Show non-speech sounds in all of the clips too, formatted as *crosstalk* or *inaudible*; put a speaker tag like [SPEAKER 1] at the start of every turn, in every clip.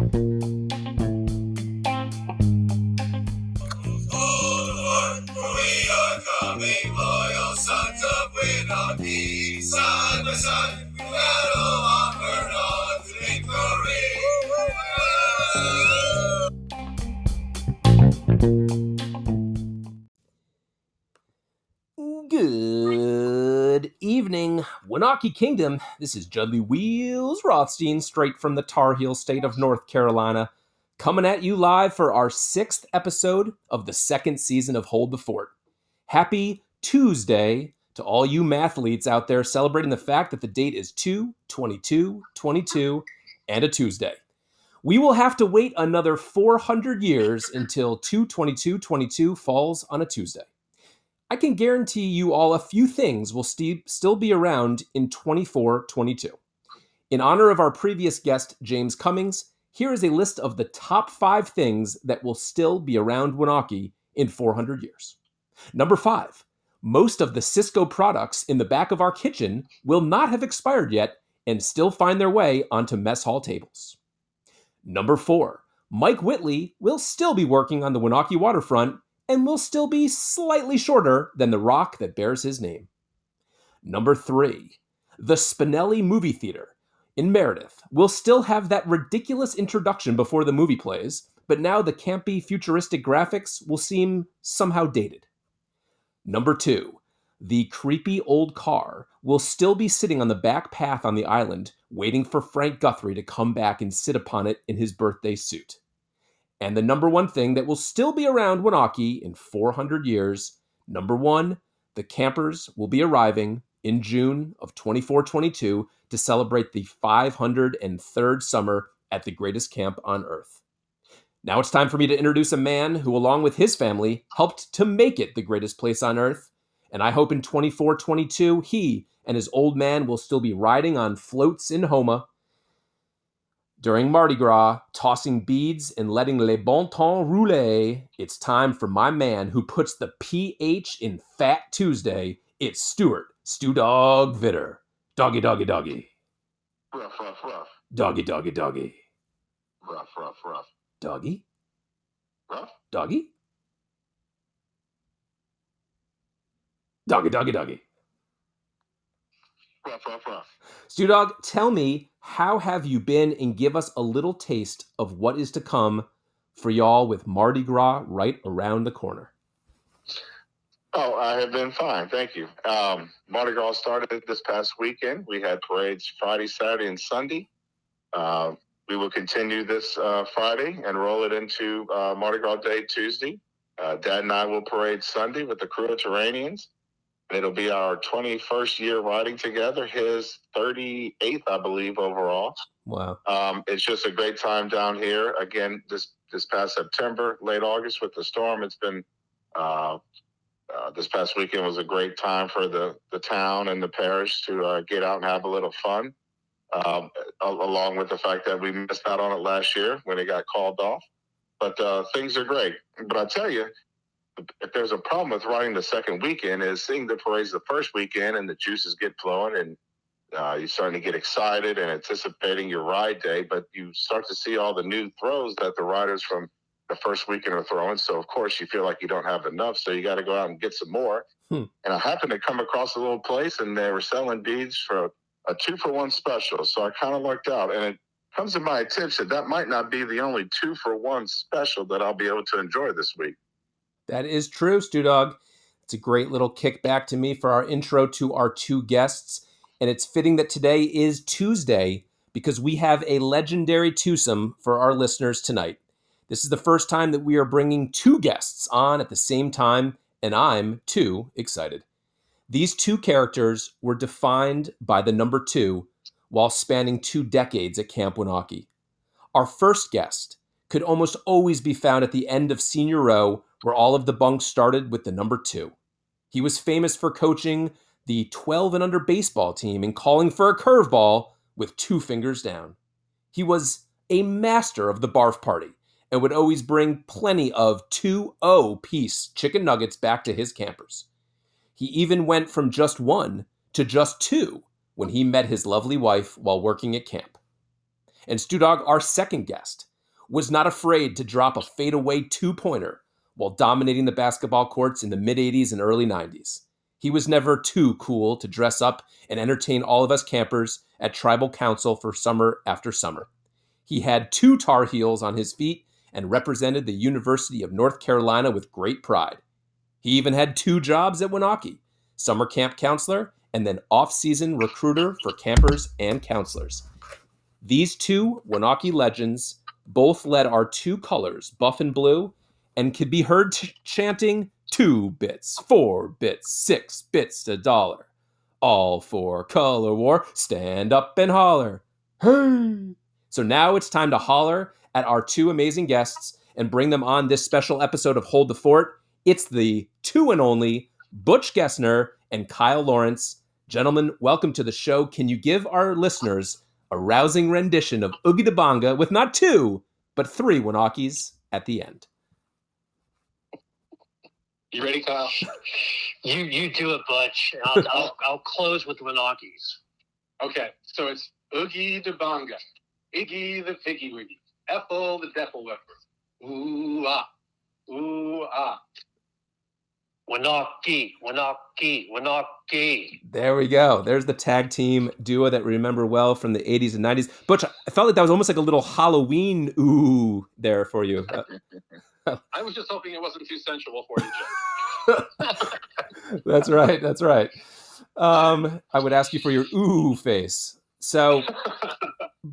[SPEAKER 1] Forward, we are coming, sons. Side by side, battle
[SPEAKER 2] Winaukee Kingdom. This is Judley Wheels Rothstein, straight from the Tar Heel state of North Carolina, coming at you live for our sixth episode of the second season of Hold the Fort. Happy Tuesday to all you mathletes out there celebrating the fact that the date is 2 22 22 and a Tuesday. We will have to wait another 400 years until 2 22 22 falls on a Tuesday. I can guarantee you all a few things will sti- still be around in 24 22. In honor of our previous guest, James Cummings, here is a list of the top five things that will still be around Winaukee in 400 years. Number five, most of the Sysco products in the back of our kitchen will not have expired yet and still find their way onto mess hall tables. Number four, Mike Whitley will still be working on the Winaukee waterfront and will still be slightly shorter than the rock that bears his name. Number three, the Spinelli Movie Theater in Meredith will still have that ridiculous introduction before the movie plays, but now the campy futuristic graphics will seem somehow dated. Number two, the creepy old car will still be sitting on the back path on the island, waiting for Frank Guthrie to come back and sit upon it in his birthday suit. And the number one thing that will still be around Winaukee in 400 years number one, the campers will be arriving in June of 2422 to celebrate the 503rd summer at the greatest camp on earth. Now it's time for me to introduce a man who, along with his family, helped to make it the greatest place on earth. And I hope in 2422 he and his old man will still be riding on floats in Houma during Mardi Gras, tossing beads and letting le bon temps rouler, it's time for my man who puts the PH in Fat Tuesday. It's Stuart, Stew Dog Vitter. Doggy, doggy, doggy.
[SPEAKER 3] Rough, rough, rough.
[SPEAKER 2] Doggy, doggy, doggy.
[SPEAKER 3] Rough, rough, rough.
[SPEAKER 2] Doggy,
[SPEAKER 3] Rough?
[SPEAKER 2] doggy. Doggy, doggy, doggy.
[SPEAKER 3] Rough, rough, rough.
[SPEAKER 2] Stew Dog, tell me, how have you been and give us a little taste of what is to come for y'all with Mardi Gras right around the corner?
[SPEAKER 3] Oh, I have been fine. Thank you. Um, Mardi Gras started this past weekend. We had parades Friday, Saturday, and Sunday. Uh, we will continue this uh, Friday and roll it into uh, Mardi Gras Day Tuesday. Uh, Dad and I will parade Sunday with the Krewe of Terreanians. It'll be our 21st year riding together, his 38th, I believe, overall.
[SPEAKER 2] Wow.
[SPEAKER 3] Um, it's just a great time down here. Again, this this past September, late August with the storm, it's been uh, uh, this past weekend was a great time for the the town and the parish to uh, get out and have a little fun. Um, along with the fact that we missed out on it last year when it got called off, but uh, things are great. But I tell you, if there's a problem with riding the second weekend, is seeing the parades the first weekend and the juices get flowing and uh, you're starting to get excited and anticipating your ride day, but you start to see all the new throws that the riders from the first weekend are throwing. So of course you feel like you don't have enough, so you got to go out and get some more.
[SPEAKER 2] Hmm.
[SPEAKER 3] And I happened to come across a little place, and they were selling beads for a two for one special. So I kind of lucked out, and it comes to my attention that might not be the only two for one special that I'll be able to enjoy this week.
[SPEAKER 2] That is true, Stew Dog. It's a great little kickback to me for our intro to our two guests. And it's fitting that today is Tuesday because we have a legendary twosome for our listeners tonight. This is the first time that we are bringing two guests on at the same time, and I'm too excited. These two characters were defined by the number two while spanning two decades at Camp Winaukee. Our first guest could almost always be found at the end of senior row where all of the bunks started with the number two. He was famous for coaching the 12 and under baseball team and calling for a curveball with two fingers down. He was a master of the barf party and would always bring plenty of 2 0 piece chicken nuggets back to his campers. He even went from just one to just two when he met his lovely wife while working at camp. And Stew Dog, our second guest, was not afraid to drop a fadeaway two pointer while dominating the basketball courts in the mid 80s and early 90s. He was never too cool to dress up and entertain all of us campers at Tribal Council for summer after summer. He had two Tar Heels on his feet and represented the University of North Carolina with great pride. He even had two jobs at Winaukee summer camp counselor and then off season recruiter for campers and counselors. These two Winaukee legends both led our two colors, buff and blue, and could be heard t- chanting two bits, four bits, six bits a dollar. All for color war, stand up and holler. Hey! So now it's time to holler at our two amazing guests and bring them on this special episode of Hold the Fort. It's the two and only Butch Gessner and Kyle Lawrence. Gentlemen, welcome to the show. Can you give our listeners a rousing rendition of Oogie the Bonga with not two, but three Winaukees at the end?
[SPEAKER 4] You ready, Kyle? *laughs*
[SPEAKER 5] You you do it, Butch. I'll, I'll, *laughs* I'll close with the Winaukees.
[SPEAKER 4] Okay, so it's Oogie the Bonga, Iggy the Piggy Wiggy, Ethel the Defel Whipper. Ooh ah, ooh ah.
[SPEAKER 5] Winaukee, Winaukee, Winaukee.
[SPEAKER 2] There we go. There's the tag team duo that we remember well from the 80s and 90s. Butch, I felt like that was almost like a little Halloween ooh there for you. *laughs* *laughs*
[SPEAKER 4] I was just hoping it wasn't too sensual for you, *laughs*
[SPEAKER 2] that's right. That's right. Um, I would ask you for your ooh face. So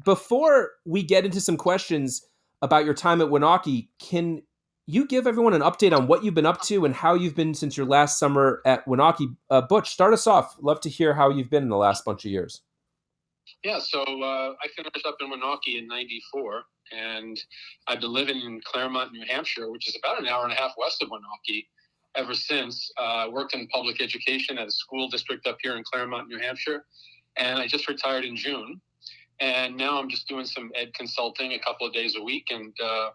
[SPEAKER 2] before we get into some questions about your time at Winaukee, can you give everyone an update on what you've been up to and how you've been since your last summer at Winaukee? Uh, Butch, start us off. Love to hear how you've been in the last bunch of years.
[SPEAKER 4] Yeah, so uh, I finished up in Winaukee in '94, and I've been living in Claremont, New Hampshire, which is about an hour and a half west of Winaukee, ever since. Uh, worked in public education at a school district up here in Claremont, New Hampshire, and I just retired in June. And now I'm just doing some ed consulting a couple of days a week, and uh,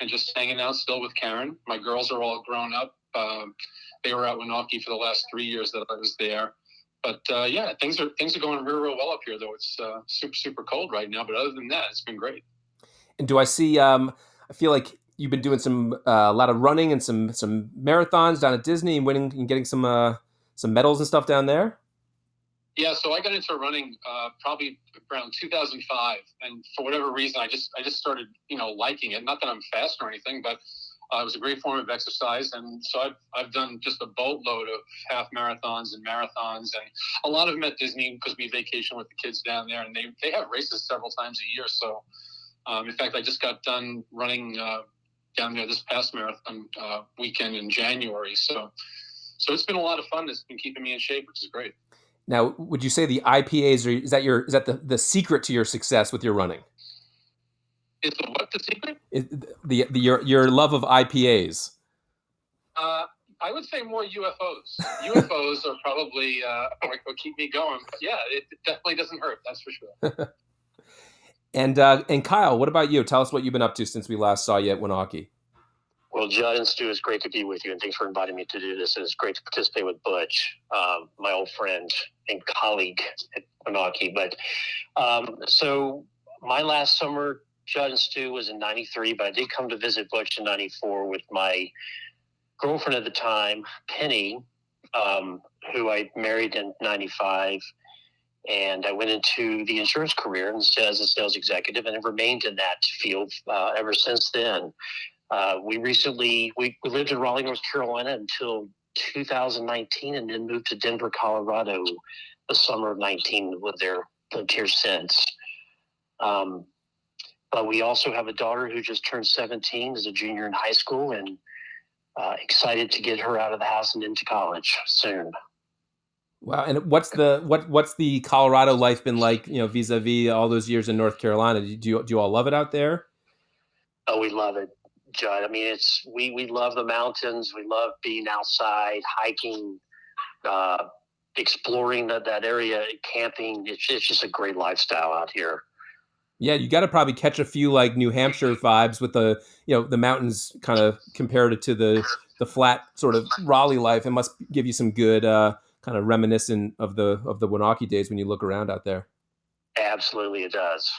[SPEAKER 4] and just hanging out still with Karen. My girls are all grown up. Um, they were at Winaukee for the last three years that I was there. But uh, yeah, things are things are going real, real well up here. Though it's uh, super, super cold right now. But other than that, it's been great.
[SPEAKER 2] And do I see? Um, I feel like you've been doing some uh, a lot of running and some some marathons down at Disney and winning and getting some uh, some medals and stuff down there.
[SPEAKER 4] Yeah, so I got into running uh, probably around 2005, and for whatever reason, I just I just started you know liking it. Not that I'm fast or anything, but uh, it was a great form of exercise, and so I've I've done just a boatload of half marathons and marathons, and a lot of them at Disney because we vacation with the kids down there, and they they have races several times a year. So, um, in fact, I just got done running uh, down there this past marathon uh, weekend in January. So, so it's been a lot of fun. It's been keeping me in shape, which is great.
[SPEAKER 2] Now, would you say the IPAs are is that your is that the, the secret to your success with your running?
[SPEAKER 4] Is the what the secret?
[SPEAKER 2] Is the, the your your love of IPAs?
[SPEAKER 4] Uh, I would say more UFOs. UFOs *laughs* are probably uh, what what keep me going. But yeah, it definitely doesn't hurt. That's for sure. *laughs*
[SPEAKER 2] And uh, and Kyle, what about you? Tell us what you've been up to since we last saw you at Winaukee.
[SPEAKER 5] Well, Judd and Stu, it's great to be with you, and thanks for inviting me to do this. And it's great to participate with Butch, um, my old friend and colleague at Winaukee. But um, so my last summer, Judd and Stu, was in '93, but I did come to visit Butch in '94 with my girlfriend at the time, Penny, um, who I married in '95. And I went into the insurance career as a sales executive and have remained in that field uh, ever since then. Uh, we recently we, we lived in Raleigh, North Carolina until 2019, and then moved to Denver, Colorado, the summer of 19. with their lived here since. Um, but we also have a daughter who just turned 17, is a junior in high school, and uh, excited to get her out of the house and into college soon.
[SPEAKER 2] Wow! And what's the what what's the Colorado life been like? You know, vis a vis all those years in North Carolina. Do you, do you all love it out there?
[SPEAKER 5] Oh, we love it. Judd. I mean, it's we we love the mountains. We love being outside, hiking, uh, exploring that that area, camping. It's it's just a great lifestyle out here.
[SPEAKER 2] Yeah, you got to probably catch a few like New Hampshire vibes with the you know the mountains kind of compared to the the flat sort of Raleigh life. It must give you some good uh, kind of reminiscent of the of the Winaukee days when you look around out there.
[SPEAKER 5] Absolutely, it does.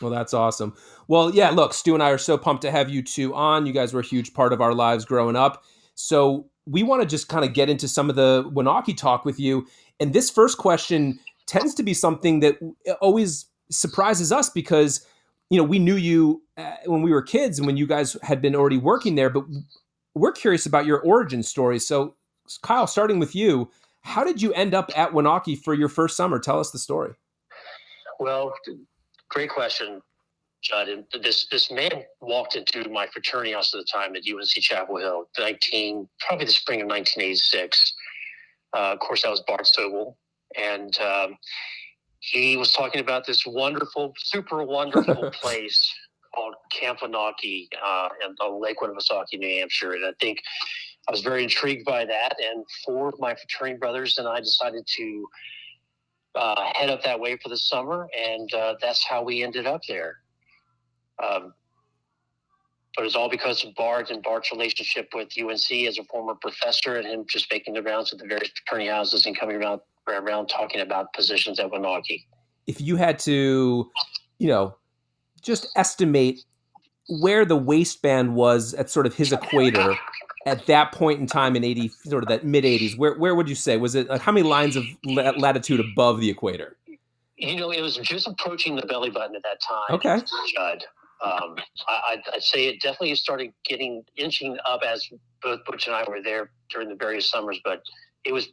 [SPEAKER 2] Well, that's awesome. Well, yeah, look, Stu and I are so pumped to have you two on. You guys were a huge part of our lives growing up. So we want to just kind of get into some of the Winaukee talk with you. And this first question tends to be something that always surprises us because you know we knew you uh, when we were kids and when you guys had been already working there but we're curious about your origin story. So kyle starting with you how did you end up at winaukee for your first summer? Tell us the story.
[SPEAKER 5] Well great question judd. And this this man walked into my fraternity house at the time at unc chapel hill 19 probably the spring of 1986 uh, of course that was bart sobel and um, he was talking about this wonderful, super wonderful *laughs* place called Camp Winaukee uh, on Lake Winnipesaukee, New Hampshire. And I think I was very intrigued by that. And four of my fraternity brothers and I decided to uh, head up that way for the summer. And uh, that's how we ended up there. Um, but it was all because of Bart and Bart's relationship with UNC as a former professor and him just making the rounds at the various fraternity houses and coming around around talking about positions at Winaukee.
[SPEAKER 2] If you had to, you know, just estimate where the waistband was at sort of his equator at that point in time in 80 sort of that mid 80s where where would you say? Was it like how many lines of latitude above the equator?
[SPEAKER 5] You know it was just approaching the belly button at that time
[SPEAKER 2] okay.
[SPEAKER 5] Judd. Um, I, would say it definitely started getting inching up as both butch and i were there during the various summers but it was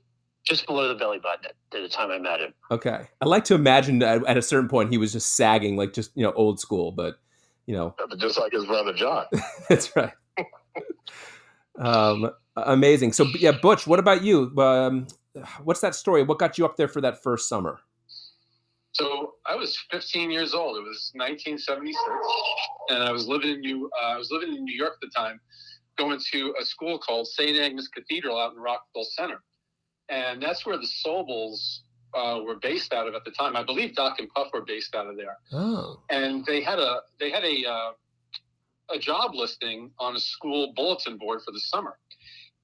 [SPEAKER 5] just below the belly button at, the time I met him.
[SPEAKER 2] Okay, I like to imagine that at a certain point he was just sagging, like just you know old school, but you know,
[SPEAKER 3] just like his brother John. *laughs*
[SPEAKER 2] That's right. um, amazing. So yeah, Butch, what about you? Um, what's that story? What got you up there for that first summer?
[SPEAKER 4] So I was 15 years old. It was 1976, and I was living in New uh, I was living in New York at the time, going to a school called St. Agnes Cathedral out in Rockville Centre and that's where the Sobels uh, were based out of at the time. I believe Doc and Puff were based out of there.
[SPEAKER 2] Oh.
[SPEAKER 4] And they had a they had a uh, a job listing on a school bulletin board for the summer.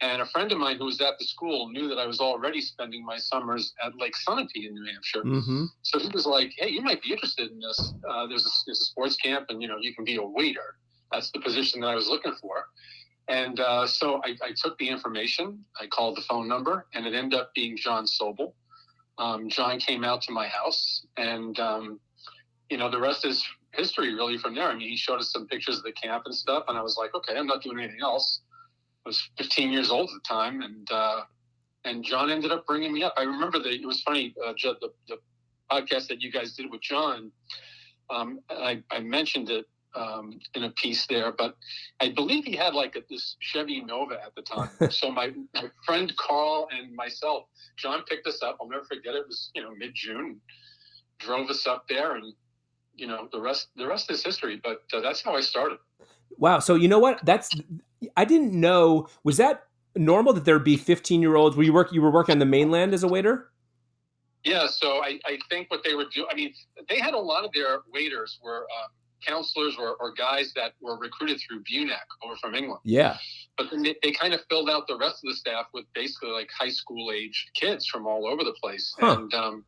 [SPEAKER 4] And a friend of mine who was at the school knew that I was already spending my summers at Lake Sunapee in New Hampshire.
[SPEAKER 2] Mm-hmm.
[SPEAKER 4] So he was like, "Hey, you might be interested in this. Uh, there's a, there's a sports camp, and you know you can be a waiter. That's the position that I was looking for." And uh, so I, I, took the information, I called the phone number, and it ended up being John Sobel. Um, John came out to my house, and um, you know the rest is history really from there. I mean, he showed us some pictures of the camp and stuff, and I was like, okay, I'm not doing anything else. I was 15 years old at the time, and uh, and John ended up bringing me up. I remember that it was funny, uh, the, the podcast that you guys did with John. Um, I, I mentioned it um, in a piece there, but I believe he had like a, this Chevy Nova at the time. *laughs* so my, my friend Carl and myself, John picked us up. I'll never forget it. It was you know mid June, drove us up there, and you know the rest the rest is history. But uh, that's how I started.
[SPEAKER 2] Wow. So you know what? That's I didn't know. Was that normal that there'd be 15 year olds? Were you work? You were working on the mainland as a waiter?
[SPEAKER 4] Yeah. So I, I think what they were doing. I mean, they had a lot of their waiters were. Um, counselors or, or guys that were recruited through BUNAC over from England.
[SPEAKER 2] Yeah.
[SPEAKER 4] But then they, they, kind of filled out the rest of the staff with basically like high school age kids from all over the place. Huh. And um,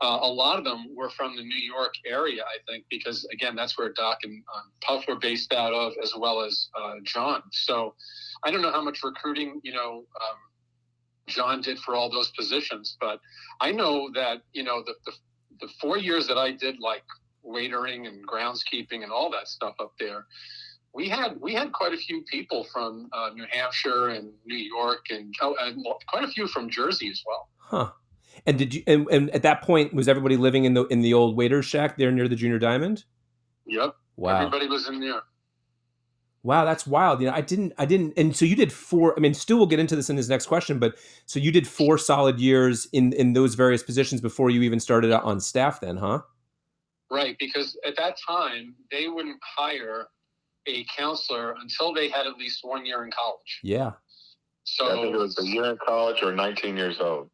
[SPEAKER 4] uh, a lot of them were from the New York area, I think, because again, that's where Doc and uh, Puff were based out of, as well as uh, John. So I don't know how much recruiting, you know, um, John did for all those positions, but I know that, you know, the, the, the four years that I did like waitering and groundskeeping and all that stuff up there. We had we had quite a few people from uh, New Hampshire and New York and, oh, and quite a few from Jersey as well.
[SPEAKER 2] Huh. And did you and, and at that point was everybody living in the in the old waiter's shack there near the Junior Diamond?
[SPEAKER 4] Yep.
[SPEAKER 2] Wow.
[SPEAKER 4] Everybody was in there.
[SPEAKER 2] Wow, that's wild. You know, I didn't, I didn't, and so you did four. I mean, Stu will get into this in his next question, but so you did four solid years in in those various positions before you even started on staff, then, huh?
[SPEAKER 4] Right, because at that time they wouldn't hire a counselor until they had at least one year in college.
[SPEAKER 2] Yeah.
[SPEAKER 3] So I think it was a year in college or 19 years old.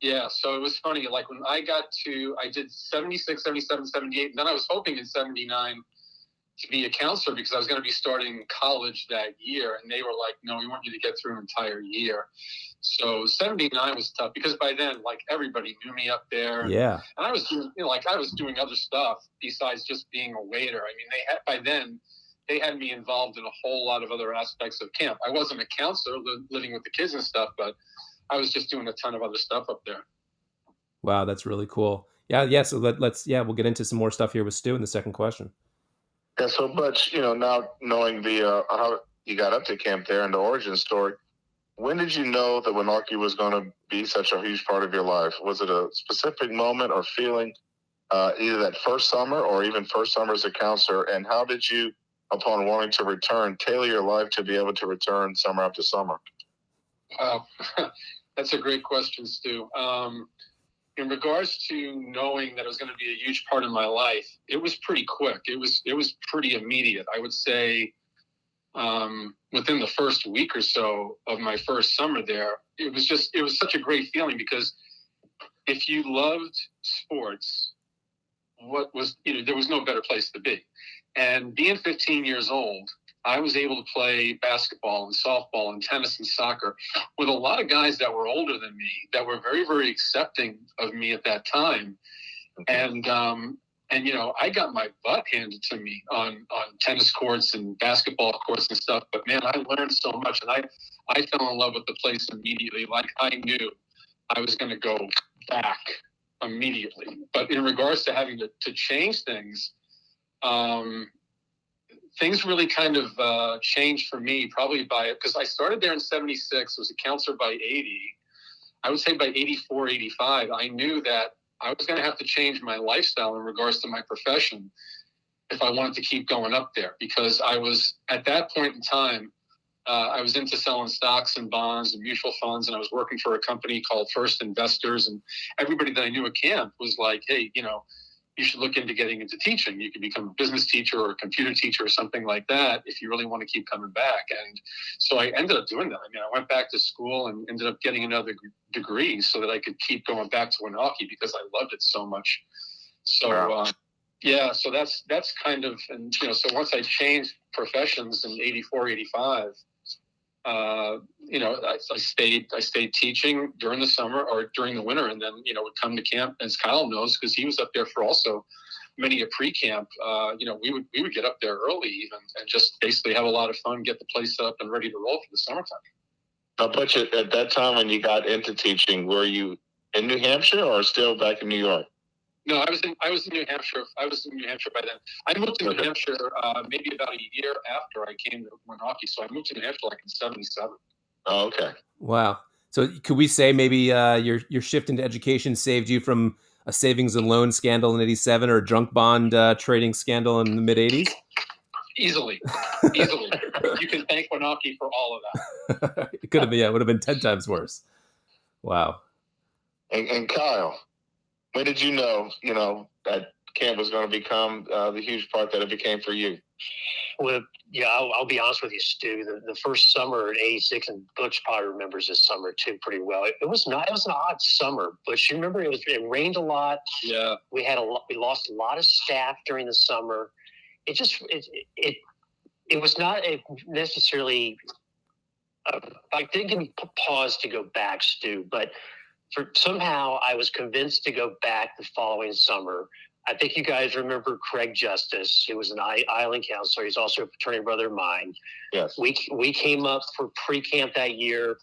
[SPEAKER 4] Yeah, so it was funny. Like when I got to, I did 76, 77, 78, and then I was hoping in 79 to be a counselor because I was going to be starting college that year. And they were like, no, we want you to get through an entire year. So 79 was tough because by then, like everybody knew me up there.
[SPEAKER 2] Yeah.
[SPEAKER 4] And I was doing, you know, like I was doing other stuff besides just being a waiter. I mean, they had, by then, they had me involved in a whole lot of other aspects of camp. I wasn't a counselor li- living with the kids and stuff, but I was just doing a ton of other stuff up there.
[SPEAKER 2] Wow, that's really cool. Yeah, yeah. So let, let's yeah, we'll get into some more stuff here with Stu in the second question.
[SPEAKER 3] Yeah, so Butch, you know, now knowing the uh, how you got up to camp there and the origin story, when did you know that Winaukee was going to be such a huge part of your life? Was it a specific moment or feeling, uh, either that first summer or even first summer as a counselor? And how did you, upon wanting to return, tailor your life to be able to return summer after summer?
[SPEAKER 4] Wow, *laughs* that's a great question, Stu. Um, in regards to knowing that it was going to be a huge part of my life, it was pretty quick. It was it was pretty immediate. I would say um, within the first week or so of my first summer there, it was just it was such a great feeling because if you loved sports, what was you know there was no better place to be. And being 15 years old, I was able to play basketball and softball and tennis and soccer with a lot of guys that were older than me that were very very accepting of me at that time. And um, and you know I got my butt handed to me on on tennis courts and basketball courts and stuff. But man, I learned so much, and I I fell in love with the place immediately. Like I knew I was going to go back immediately. But in regards to having to, to change things, um, things really kind of uh, changed for me probably by because I started there in 76, was a counselor by 80. I would say by 84, 85, I knew that I was going to have to change my lifestyle in regards to my profession if I wanted to keep going up there because I was at that point in time, uh, I was into selling stocks and bonds and mutual funds, and I was working for a company called First Investors. And everybody that I knew at camp was like, "Hey, you know, you should look into getting into teaching. You can become a business teacher or a computer teacher or something like that if you really want to keep coming back." And so I ended up doing that. I mean, I went back to school and ended up getting another degree so that I could keep going back to Winaukee because I loved it so much. So.
[SPEAKER 3] Wow.
[SPEAKER 4] Uh, yeah, so that's that's kind of and you know so once I changed professions in 84, 85, uh, you know, I, I stayed I stayed teaching during the summer or during the winter, and then you know would come to camp as Kyle knows because he was up there for also many a pre-camp. Uh, you know, we would we would get up there early even and just basically have a lot of fun, get the place up and ready to roll for the summertime.
[SPEAKER 3] Now, Butch, at, at that time when you got into teaching, were you in New Hampshire or still back in New York?
[SPEAKER 4] No, I was in I was in New Hampshire. I was in New Hampshire by then. I moved to New Hampshire uh, maybe about a year after I came to Winaukee. So I moved to New Hampshire like in '77.
[SPEAKER 3] Oh, okay.
[SPEAKER 2] Wow. So could we say maybe uh, your your shift into education saved you from a savings and loan scandal in '87 or a junk bond uh, trading scandal in the mid '80s?
[SPEAKER 4] Easily, *laughs* easily. you can thank Winaukee for all of that. *laughs*
[SPEAKER 2] it could have been. Yeah, it would have been ten times worse. Wow.
[SPEAKER 3] And, and Kyle, when did you know, you know, that camp was going to become uh, the huge part that it became for you?
[SPEAKER 5] Well, yeah, I'll, I'll be honest with you, Stu. The, the first summer in '86, and Butch probably remembers this summer too pretty well. It, it was not. It was an odd summer, but you remember it was. It rained a lot.
[SPEAKER 4] Yeah,
[SPEAKER 5] We had a lot. We lost a lot of staff during the summer. It just it it it was not a necessarily. Uh, I didn't give me pause to go back, Stu, but for somehow I was convinced to go back the following summer. I think you guys remember Craig Justice, who was an island counselor. He's also a fraternity brother of mine.
[SPEAKER 3] Yes.
[SPEAKER 5] We we came up for pre camp that year.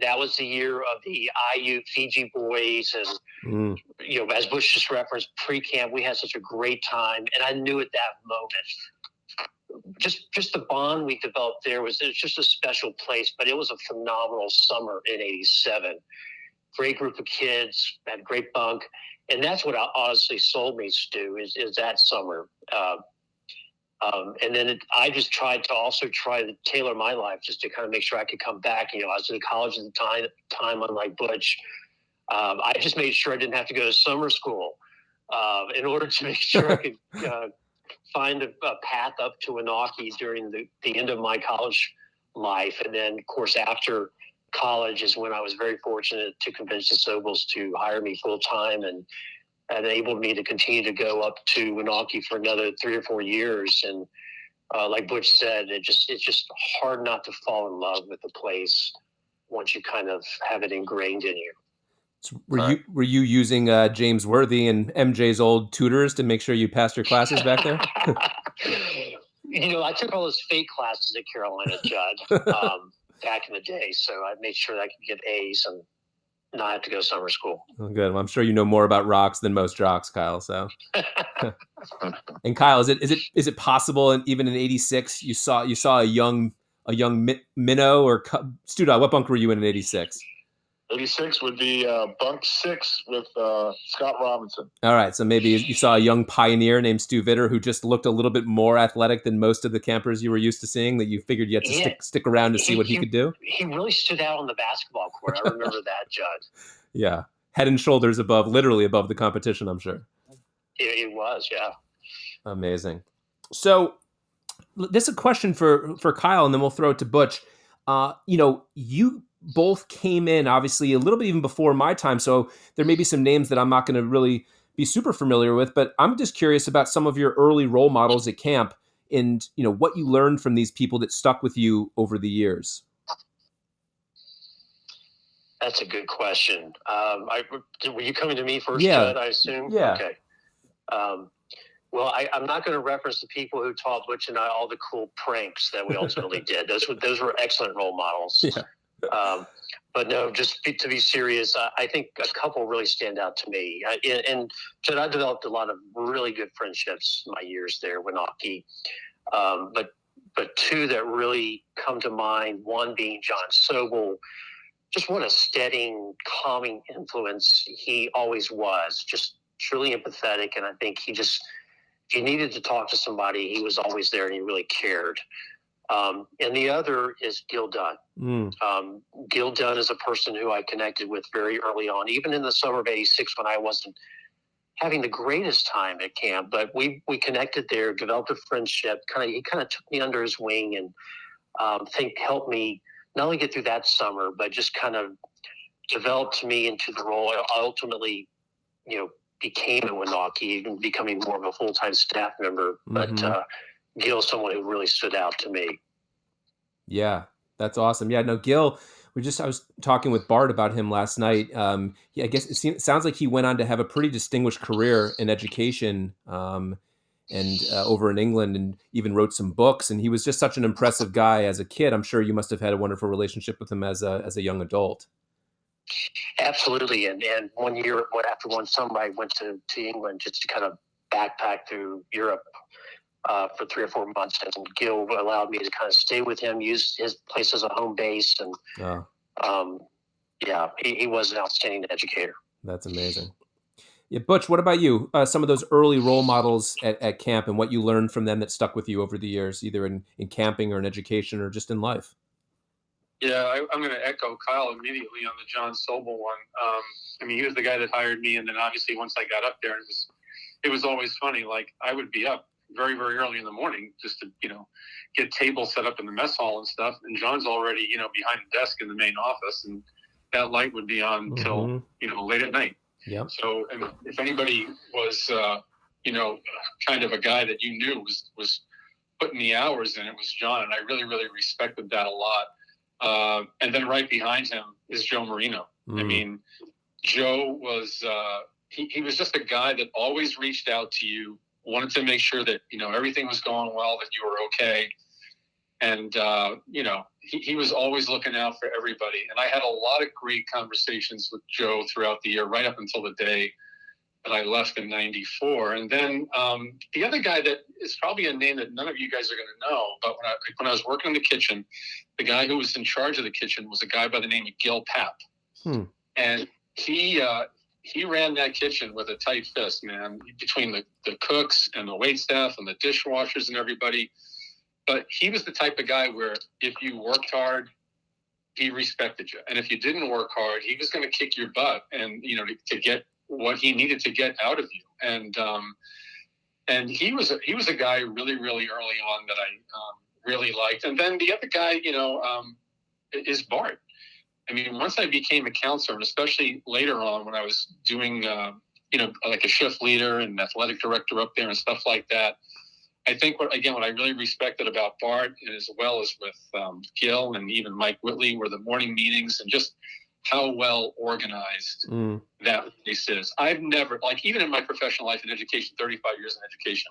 [SPEAKER 5] That was the year of the IU Fiji boys, and
[SPEAKER 2] Mm.
[SPEAKER 5] you know, as Butch just referenced, pre camp, we had such a great time, and I knew at that moment, just just the bond we developed there was it was just a special place. But it was a phenomenal summer in '87. Great group of kids, had a great bunk, and that's what I honestly sold me, Stu, is is that summer. Uh, um, and then it, I just tried to also try to tailor my life just to kind of make sure I could come back. You know, I was in college at the time, time unlike Butch. Um, I just made sure I didn't have to go to summer school uh, in order to make sure I could *laughs* uh, find a, a path up to Anaki during the, the end of my college life. And then, of course, after college is when I was very fortunate to convince the Sobels to hire me full time. And enabled me to continue to go up to Winaukee for another three or four years. And uh, like Butch said, it just it's just hard not to fall in love with the place once you kind of have it ingrained in you.
[SPEAKER 2] So were you were you using uh, James Worthy and MJ's old tutors to make sure you passed your classes back there? *laughs*
[SPEAKER 5] you know, I took all those fake classes at Carolina, Judd, *laughs* um, back in the day, so I made sure that I could get A's and not have to go to summer school.
[SPEAKER 2] Oh, good. Well, I'm sure you know more about rocks than most jocks, Kyle. So, *laughs* and Kyle, is it is it is it possible? And even in '86, you saw you saw a young a young minnow or Studot. What bunk were you in in '86?
[SPEAKER 3] 86 would be uh, bunk six with uh, Scott Robinson.
[SPEAKER 2] All right. So maybe you saw a young pioneer named Stu Vitter who just looked a little bit more athletic than most of the campers you were used to seeing that you figured you had to yeah. stick, stick around to see what he, he, could do.
[SPEAKER 5] He really stood out on the basketball court. I remember *laughs* that, Judd.
[SPEAKER 2] Yeah. Head and shoulders above, literally above the competition, I'm sure.
[SPEAKER 5] It, it was, yeah.
[SPEAKER 2] Amazing. So this is a question for, for Kyle, and then we'll throw it to Butch. Uh, you know, you both came in obviously a little bit even before my time. So there may be some names that I'm not going to really be super familiar with, but I'm just curious about some of your early role models at camp and you know what you learned from these people that stuck with you over the years.
[SPEAKER 5] That's a good question. Um, I, were you coming to me first, yeah. Judd, I assume?
[SPEAKER 2] Yeah.
[SPEAKER 5] Okay. Um, well, I, am not going to reference the people who taught Butch and I all the cool pranks that we ultimately *laughs* did. Those were those were excellent role models.
[SPEAKER 2] Yeah.
[SPEAKER 5] Um, but no, just be, to be serious, I, I, think a couple really stand out to me. I, and, and I developed a lot of really good friendships my years there, Winaukee. Um, but but two that really come to mind. One being John Sobel. Just what a steadying, calming influence he always was. Just truly empathetic, and I think he just if you needed to talk to somebody, he was always there, and he really cared. Um, and the other is Gil Dunn. Mm. Um, Gil Dunn is a person who I connected with very early on, even in the summer of '86 when I wasn't having the greatest time at camp. But we we connected there, developed a friendship. Kind of, he kind of took me under his wing and um, think helped me not only get through that summer, but just kind of developed me into the role. I ultimately, you know, became a Winaukee, even becoming more of a full time staff member. Mm-hmm. But uh, Gil someone who really stood out to me.
[SPEAKER 2] Yeah, that's awesome. Yeah, no, Gil. We just I was talking with Bart about him last night. Um, yeah, I guess it seems, sounds like he went on to have a pretty distinguished career in education. Um, and uh, over in England, and even wrote some books. And he was just such an impressive guy as a kid. I'm sure you must have had a wonderful relationship with him as a as a young adult.
[SPEAKER 5] Absolutely, and and one year after one summer, I went to to England just to kind of backpack through Europe uh, for three or four months, and Gil allowed me to kind of stay with him, use his place as a home base, and oh. um, yeah, he, he, was an outstanding educator.
[SPEAKER 2] That's amazing. Yeah, Butch, what about you? Uh, some of those early role models at, at, camp and what you learned from them that stuck with you over the years, either in, in camping or in education or just in life.
[SPEAKER 4] Yeah, I, am going to echo Kyle immediately on the John Sobel one. Um, I mean, he was the guy that hired me, and then obviously once I got up there, it was it was always funny. Like I would be up very very early in the morning just to you know get tables set up in the mess hall and stuff. And john's already you know behind the desk in the main office and that light would be on mm-hmm. till you know late at night.
[SPEAKER 2] Yeah
[SPEAKER 4] so if anybody was uh, you know kind of a guy that you knew was was putting the hours in it was john and i really really respected that a lot. Uh, and then right behind him is joe marino. Mm. i mean joe was uh, he, he was just a guy that always reached out to you wanted to make sure that you know everything was going well, that you were okay, and uh, you know he, he was always looking out for everybody. And I had a lot of great conversations with Joe throughout the year, right up until the day that I left in '94. And then um, the other guy that is probably a name that none of you guys are going to know, but when I, when I was working in the kitchen, the guy who was in charge of the kitchen was a guy by the name of Gil Papp. Hmm. And he uh, he ran that kitchen with a tight fist, man, between the, the cooks and the wait staff and the dishwashers and everybody. But he was the type of guy where if you worked hard, he respected you. And if you didn't work hard, he was going to kick your butt and, you know, to, to, get what he needed to get out of you. And, um, and he was, a, he was a guy really, really early on that I um, really liked. And then the other guy, you know, um, is Bart. I mean, once I became a counselor, and especially later on when I was doing, uh, you know, like a shift leader and athletic director up there and stuff like that. I think what again, what I really respected about Bart, as well as with um, Gil and even Mike Whitley, were the morning meetings and just how well organized
[SPEAKER 2] Mm.
[SPEAKER 4] That place is. I've never, like, even in my professional life in education, 35 years in education,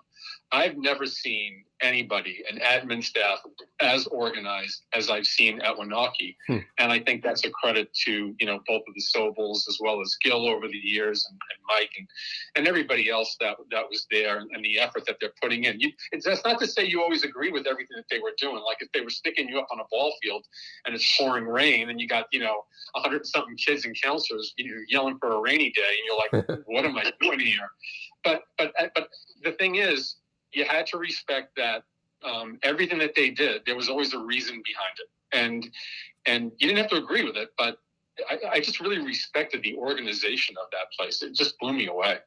[SPEAKER 4] I've never seen anybody, an admin staff, as organized as I've seen at Winaukee.
[SPEAKER 2] Hmm.
[SPEAKER 4] And I think that's a credit to, you know, both of the Sobels as well as Gil over the years and, and Mike and, and everybody else that that was there and, and the effort that they're putting in. You, it's, that's not to say you always agree with everything that they were doing. Like if they were sticking you up on a ball field and it's pouring rain and you got, you know, hundred something kids and counselors you know, yelling for a rainy day, and you're like, *laughs* "What am I doing here?" But but uh, but the thing is, you had to respect that um, everything that they did, there was always a reason behind it, and and you didn't have to agree with it, but I, I just really respected the organization of that place. It just blew me away.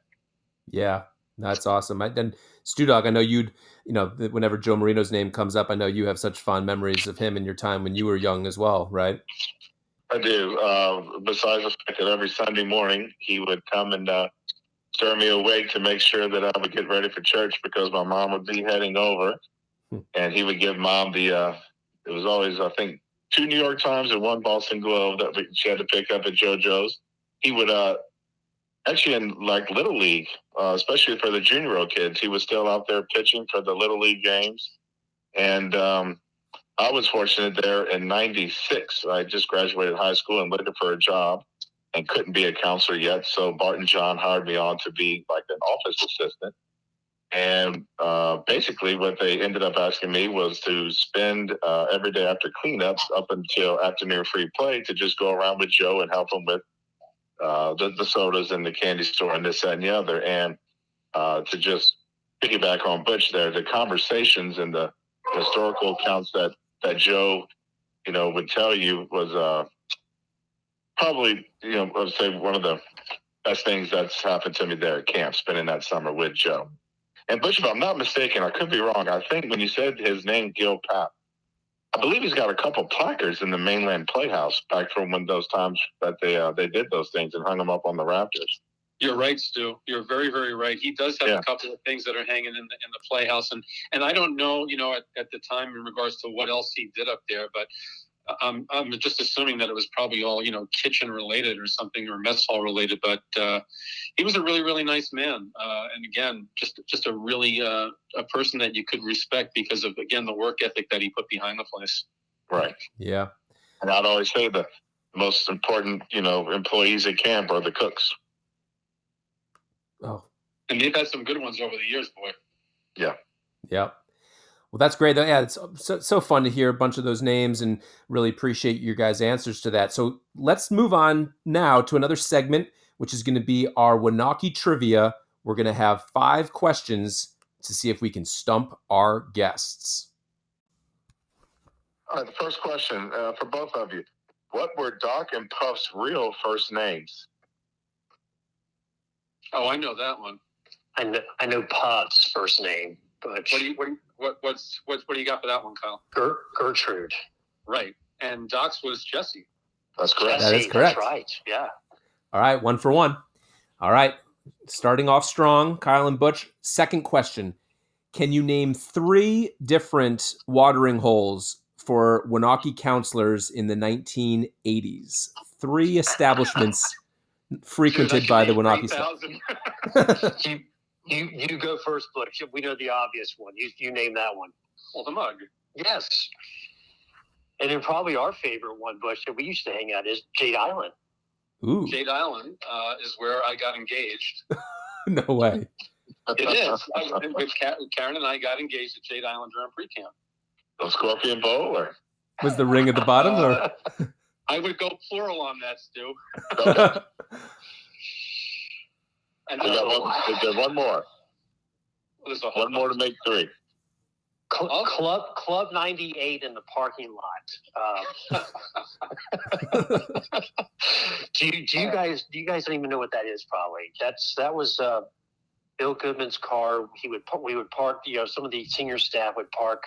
[SPEAKER 2] Yeah, that's awesome. I, then Stu Dog, I know you'd, you know, whenever Joe Marino's name comes up, I know you have such fond memories of him and your time when you were young as well, right?
[SPEAKER 3] I do. Uh, besides the fact that every Sunday morning he would come and uh, stir me awake to make sure that I would get ready for church because my mom would be heading over,
[SPEAKER 2] Hmm.
[SPEAKER 3] and he would give mom the. Uh, it was always I think two New York Times and one Boston Globe that we, she had to pick up at JoJo's. He would uh, actually in like little league, uh, especially for the junior old kids, he was still out there pitching for the little league games, and. Um, I was fortunate there in '96. I just graduated high school and looking for a job, and couldn't be a counselor yet. So Bart and John hired me on to be like an office assistant. And uh, basically, what they ended up asking me was to spend uh, every day after cleanups up until afternoon free play to just go around with Joe and help him with uh, the, the sodas and the candy store and this, that, and the other. And uh, to just piggyback on Butch there, the conversations and the historical accounts that that Joe, you know, would tell you was uh, probably, you know, I would say one of the best things that's happened to me there at camp, spending that summer with Joe. And Butch, if I'm not mistaken, I could be wrong. I think when you said his name, Gil Papp, I believe he's got a couple placards in the mainland playhouse back from when those times that they uh, they did those things and hung them up on the rafters.
[SPEAKER 4] You're right, Stu. You're very, very right. He does have
[SPEAKER 3] Yeah.
[SPEAKER 4] a couple of things that are hanging in the in the playhouse, and and I don't know, you know, at, at the time in regards to what else he did up there, but I'm I'm just assuming that it was probably all you know kitchen related or something or mess hall related. But uh, he was a really, really nice man, uh, and again, just just a really uh, a person that you could respect because of again the work ethic that he put behind the place.
[SPEAKER 3] Right.
[SPEAKER 2] Yeah.
[SPEAKER 3] And I'd always say the most important, you know, employees at camp are the cooks.
[SPEAKER 2] Oh,
[SPEAKER 4] And they've had some good ones over the years, boy. Yeah.
[SPEAKER 2] Yep. Well, that's great. Yeah, it's so, so fun to hear a bunch of those names and really appreciate your guys' answers to that. So let's move on now to another segment, which is going to be our Winaukee trivia. We're going to have five questions to see if we can stump our guests.
[SPEAKER 3] All right, the first question uh, for both of you. What were Doc and Puff's real first names?
[SPEAKER 4] Oh, I know that one.
[SPEAKER 5] I know, I know Puff's first name, but
[SPEAKER 4] What do you what do you, what what's what what do you got for that one, Kyle?
[SPEAKER 5] Ger- Gertrude.
[SPEAKER 4] Right. And Doc's was Jesse.
[SPEAKER 3] That's correct.
[SPEAKER 2] That is correct.
[SPEAKER 5] That's right. Yeah.
[SPEAKER 2] All right, one for one. All right, starting off strong, Kyle and Butch. Second question Can you name three different watering holes for Winaukee counselors in the 1980s? Three establishments frequented
[SPEAKER 4] Dude,
[SPEAKER 2] by the
[SPEAKER 4] could Winaukee
[SPEAKER 2] staff.
[SPEAKER 5] You, you you go first, Butch. We know the obvious one. You you name that one.
[SPEAKER 4] well, the mug.
[SPEAKER 5] Yes. And then probably our favorite one, Butch, that we used to hang out is Jade Island.
[SPEAKER 2] Ooh,
[SPEAKER 4] Jade Island uh, is where I got engaged. *laughs*
[SPEAKER 2] no way.
[SPEAKER 4] It is. I, with Ka- Karen and I got engaged at Jade Island during pre-camp.
[SPEAKER 3] The Scorpion Bowl, or
[SPEAKER 2] Was the ring at the bottom? Or? *laughs*
[SPEAKER 4] I would go plural on that, Stu.
[SPEAKER 3] okay. *laughs*
[SPEAKER 4] And
[SPEAKER 3] we got
[SPEAKER 4] uh,
[SPEAKER 3] one, is there one more.
[SPEAKER 4] there's a
[SPEAKER 3] One more to make three.
[SPEAKER 5] Cl-
[SPEAKER 4] Oh.
[SPEAKER 5] Club Club 98 in the parking lot. Um, *laughs* do you do you guys do you guys don't even know what that is? Probably that's that was uh, Bill Goodman's car. He would we would park. You know, some of the senior staff would park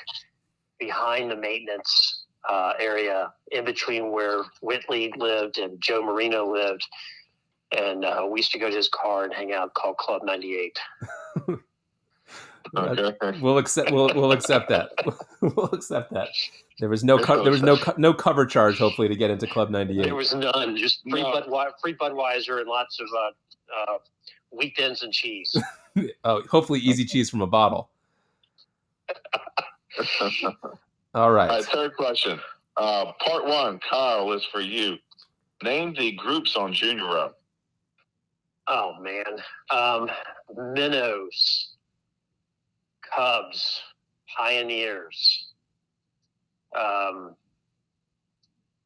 [SPEAKER 5] behind the maintenance uh, area in between where Whitley lived and Joe Marino lived. and uh, we used to go to his car and hang out called Club 98.
[SPEAKER 3] Okay.
[SPEAKER 2] We'll accept. We'll we'll accept that. *laughs* *laughs* we'll accept that. There was no co- there was no co- no cover charge. Hopefully, to get into Club ninety eight.
[SPEAKER 5] There was none, just free,
[SPEAKER 4] No.
[SPEAKER 5] Budwe- free Budweiser and lots of uh, uh, weekends and cheese. *laughs*
[SPEAKER 2] Oh, hopefully, easy cheese from a bottle. All
[SPEAKER 3] All
[SPEAKER 2] right.
[SPEAKER 3] right, third question. Uh, part one, Kyle, is for you. Name the groups on Junior Row.
[SPEAKER 5] Oh man, um, minnows, cubs, pioneers. Um,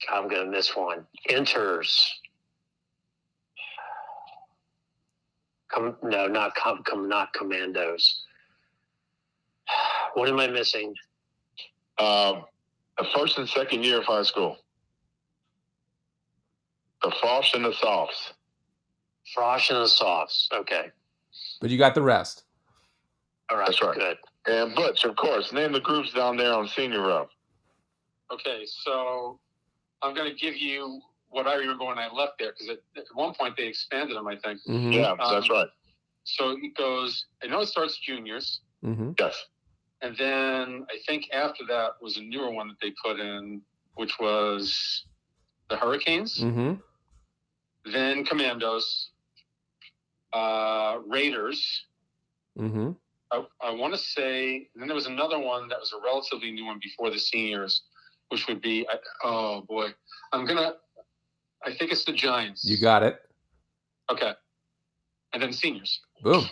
[SPEAKER 5] I'm gonna miss one. Enters. Com- no, not com- com- not commandos. *sighs* What am I missing?
[SPEAKER 3] Um, the first and second year of high school. The frosh and the Sophs.
[SPEAKER 5] Frosh and the Sophs. Okay.
[SPEAKER 2] But you got the rest.
[SPEAKER 5] All right.
[SPEAKER 3] That's right.
[SPEAKER 5] Good.
[SPEAKER 3] And Butch, of course. Name the groups down there on Senior Row.
[SPEAKER 4] Okay, so I'm going to give you what I remember when I left there because at one point they expanded them, I think.
[SPEAKER 2] Mm-hmm.
[SPEAKER 3] Yeah, that's
[SPEAKER 4] Um,
[SPEAKER 3] right.
[SPEAKER 4] So it goes. I know it starts juniors,
[SPEAKER 2] Mm-hmm.
[SPEAKER 3] Yes.
[SPEAKER 4] And then I think after that was a newer one that they put in, which was the Hurricanes,
[SPEAKER 2] Mm-hmm.
[SPEAKER 4] then Commandos, uh, Raiders.
[SPEAKER 2] Mm-hmm.
[SPEAKER 4] I, I want to say, then there was another one that was a relatively new one before the seniors, which would be, I- oh boy, I'm gonna, I think it's the Giants.
[SPEAKER 2] You got it.
[SPEAKER 4] okay, and then seniors.
[SPEAKER 2] Boom.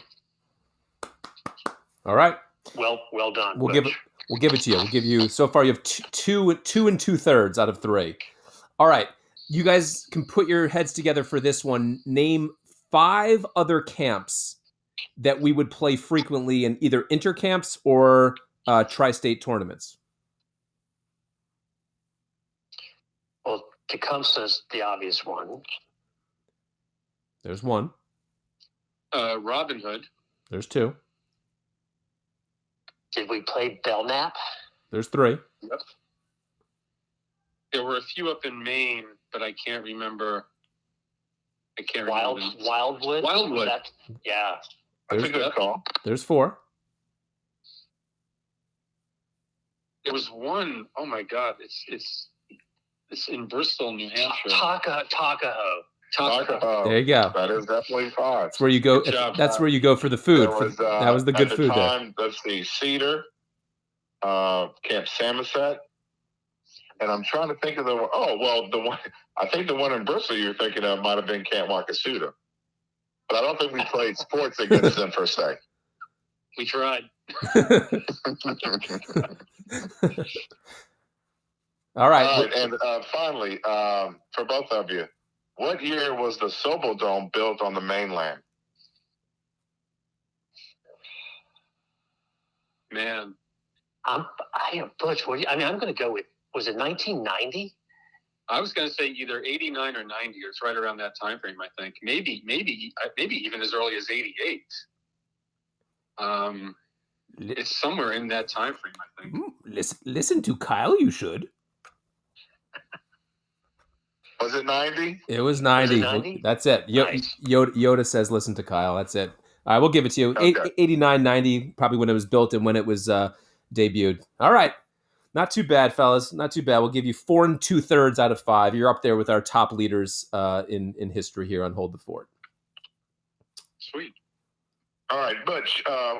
[SPEAKER 2] All right.
[SPEAKER 5] Well, well done.
[SPEAKER 2] We'll give it. We'll give it to you. We'll give you. So far, you have t- two, two and two thirds out of three. All right. You guys can put your heads together for this one. Name five other camps that we would play frequently in either intercamps or uh, tri-state tournaments.
[SPEAKER 5] Well, Tecumseh's the obvious one.
[SPEAKER 2] There's one.
[SPEAKER 4] Uh, Robin Hood.
[SPEAKER 2] There's two.
[SPEAKER 5] Did we play Belknap?
[SPEAKER 2] There's three. Yep.
[SPEAKER 4] There were a few up in Maine, but I can't remember. I can't
[SPEAKER 5] Wild
[SPEAKER 4] remember.
[SPEAKER 5] Wildwood.
[SPEAKER 4] Wildwood.
[SPEAKER 5] That, yeah.
[SPEAKER 3] That's a
[SPEAKER 2] There's,
[SPEAKER 3] good call.
[SPEAKER 2] there's four.
[SPEAKER 4] There was one oh my God, it's it's it's in Bristol, New Hampshire.
[SPEAKER 5] Taka Takaho.
[SPEAKER 4] Taka.
[SPEAKER 3] Oh,
[SPEAKER 2] There you go.
[SPEAKER 3] That is definitely five.
[SPEAKER 2] That's where you go.
[SPEAKER 4] Good job.
[SPEAKER 2] That's where you go for the food.
[SPEAKER 3] Was, uh,
[SPEAKER 2] that was the
[SPEAKER 3] at
[SPEAKER 2] good food there.
[SPEAKER 3] time, Let's see, Cedar, uh, Camp Samoset, and I'm trying to think of the one oh well, the one I think the one in Bristol you're thinking of might have been Camp Wakasuta, but I don't think we played sports against them per se. *laughs*
[SPEAKER 4] We tried. *laughs*
[SPEAKER 2] All right.
[SPEAKER 3] All right, and uh, finally, um, for both of you, what year was the Sobel Dome built on the mainland?
[SPEAKER 4] Man,
[SPEAKER 5] I'm, I am Butch. What you, I mean, I'm going to go with. Was it 1990?
[SPEAKER 4] I was going to say either 89 or 90. It's right around that time frame, I think. Maybe, maybe, uh, maybe even as early as 88. Um, it's somewhere in that time frame, I think.
[SPEAKER 2] Listen, listen to Kyle. You should.
[SPEAKER 3] Was it 90?
[SPEAKER 2] It was 90.
[SPEAKER 5] 90?
[SPEAKER 2] That's it. Yo-
[SPEAKER 5] Nice.
[SPEAKER 2] Yoda, Yoda says, listen to Kyle. That's it. All right, we'll give it to you.
[SPEAKER 3] Okay.
[SPEAKER 2] 89, 90, probably when it was built and when it was uh, debuted. All right. Not too bad, fellas. Not too bad. We'll give you four and two thirds out of five. You're up there with our top leaders uh, in, in history here on Hold the Fort.
[SPEAKER 4] Sweet.
[SPEAKER 3] All right, Butch, uh,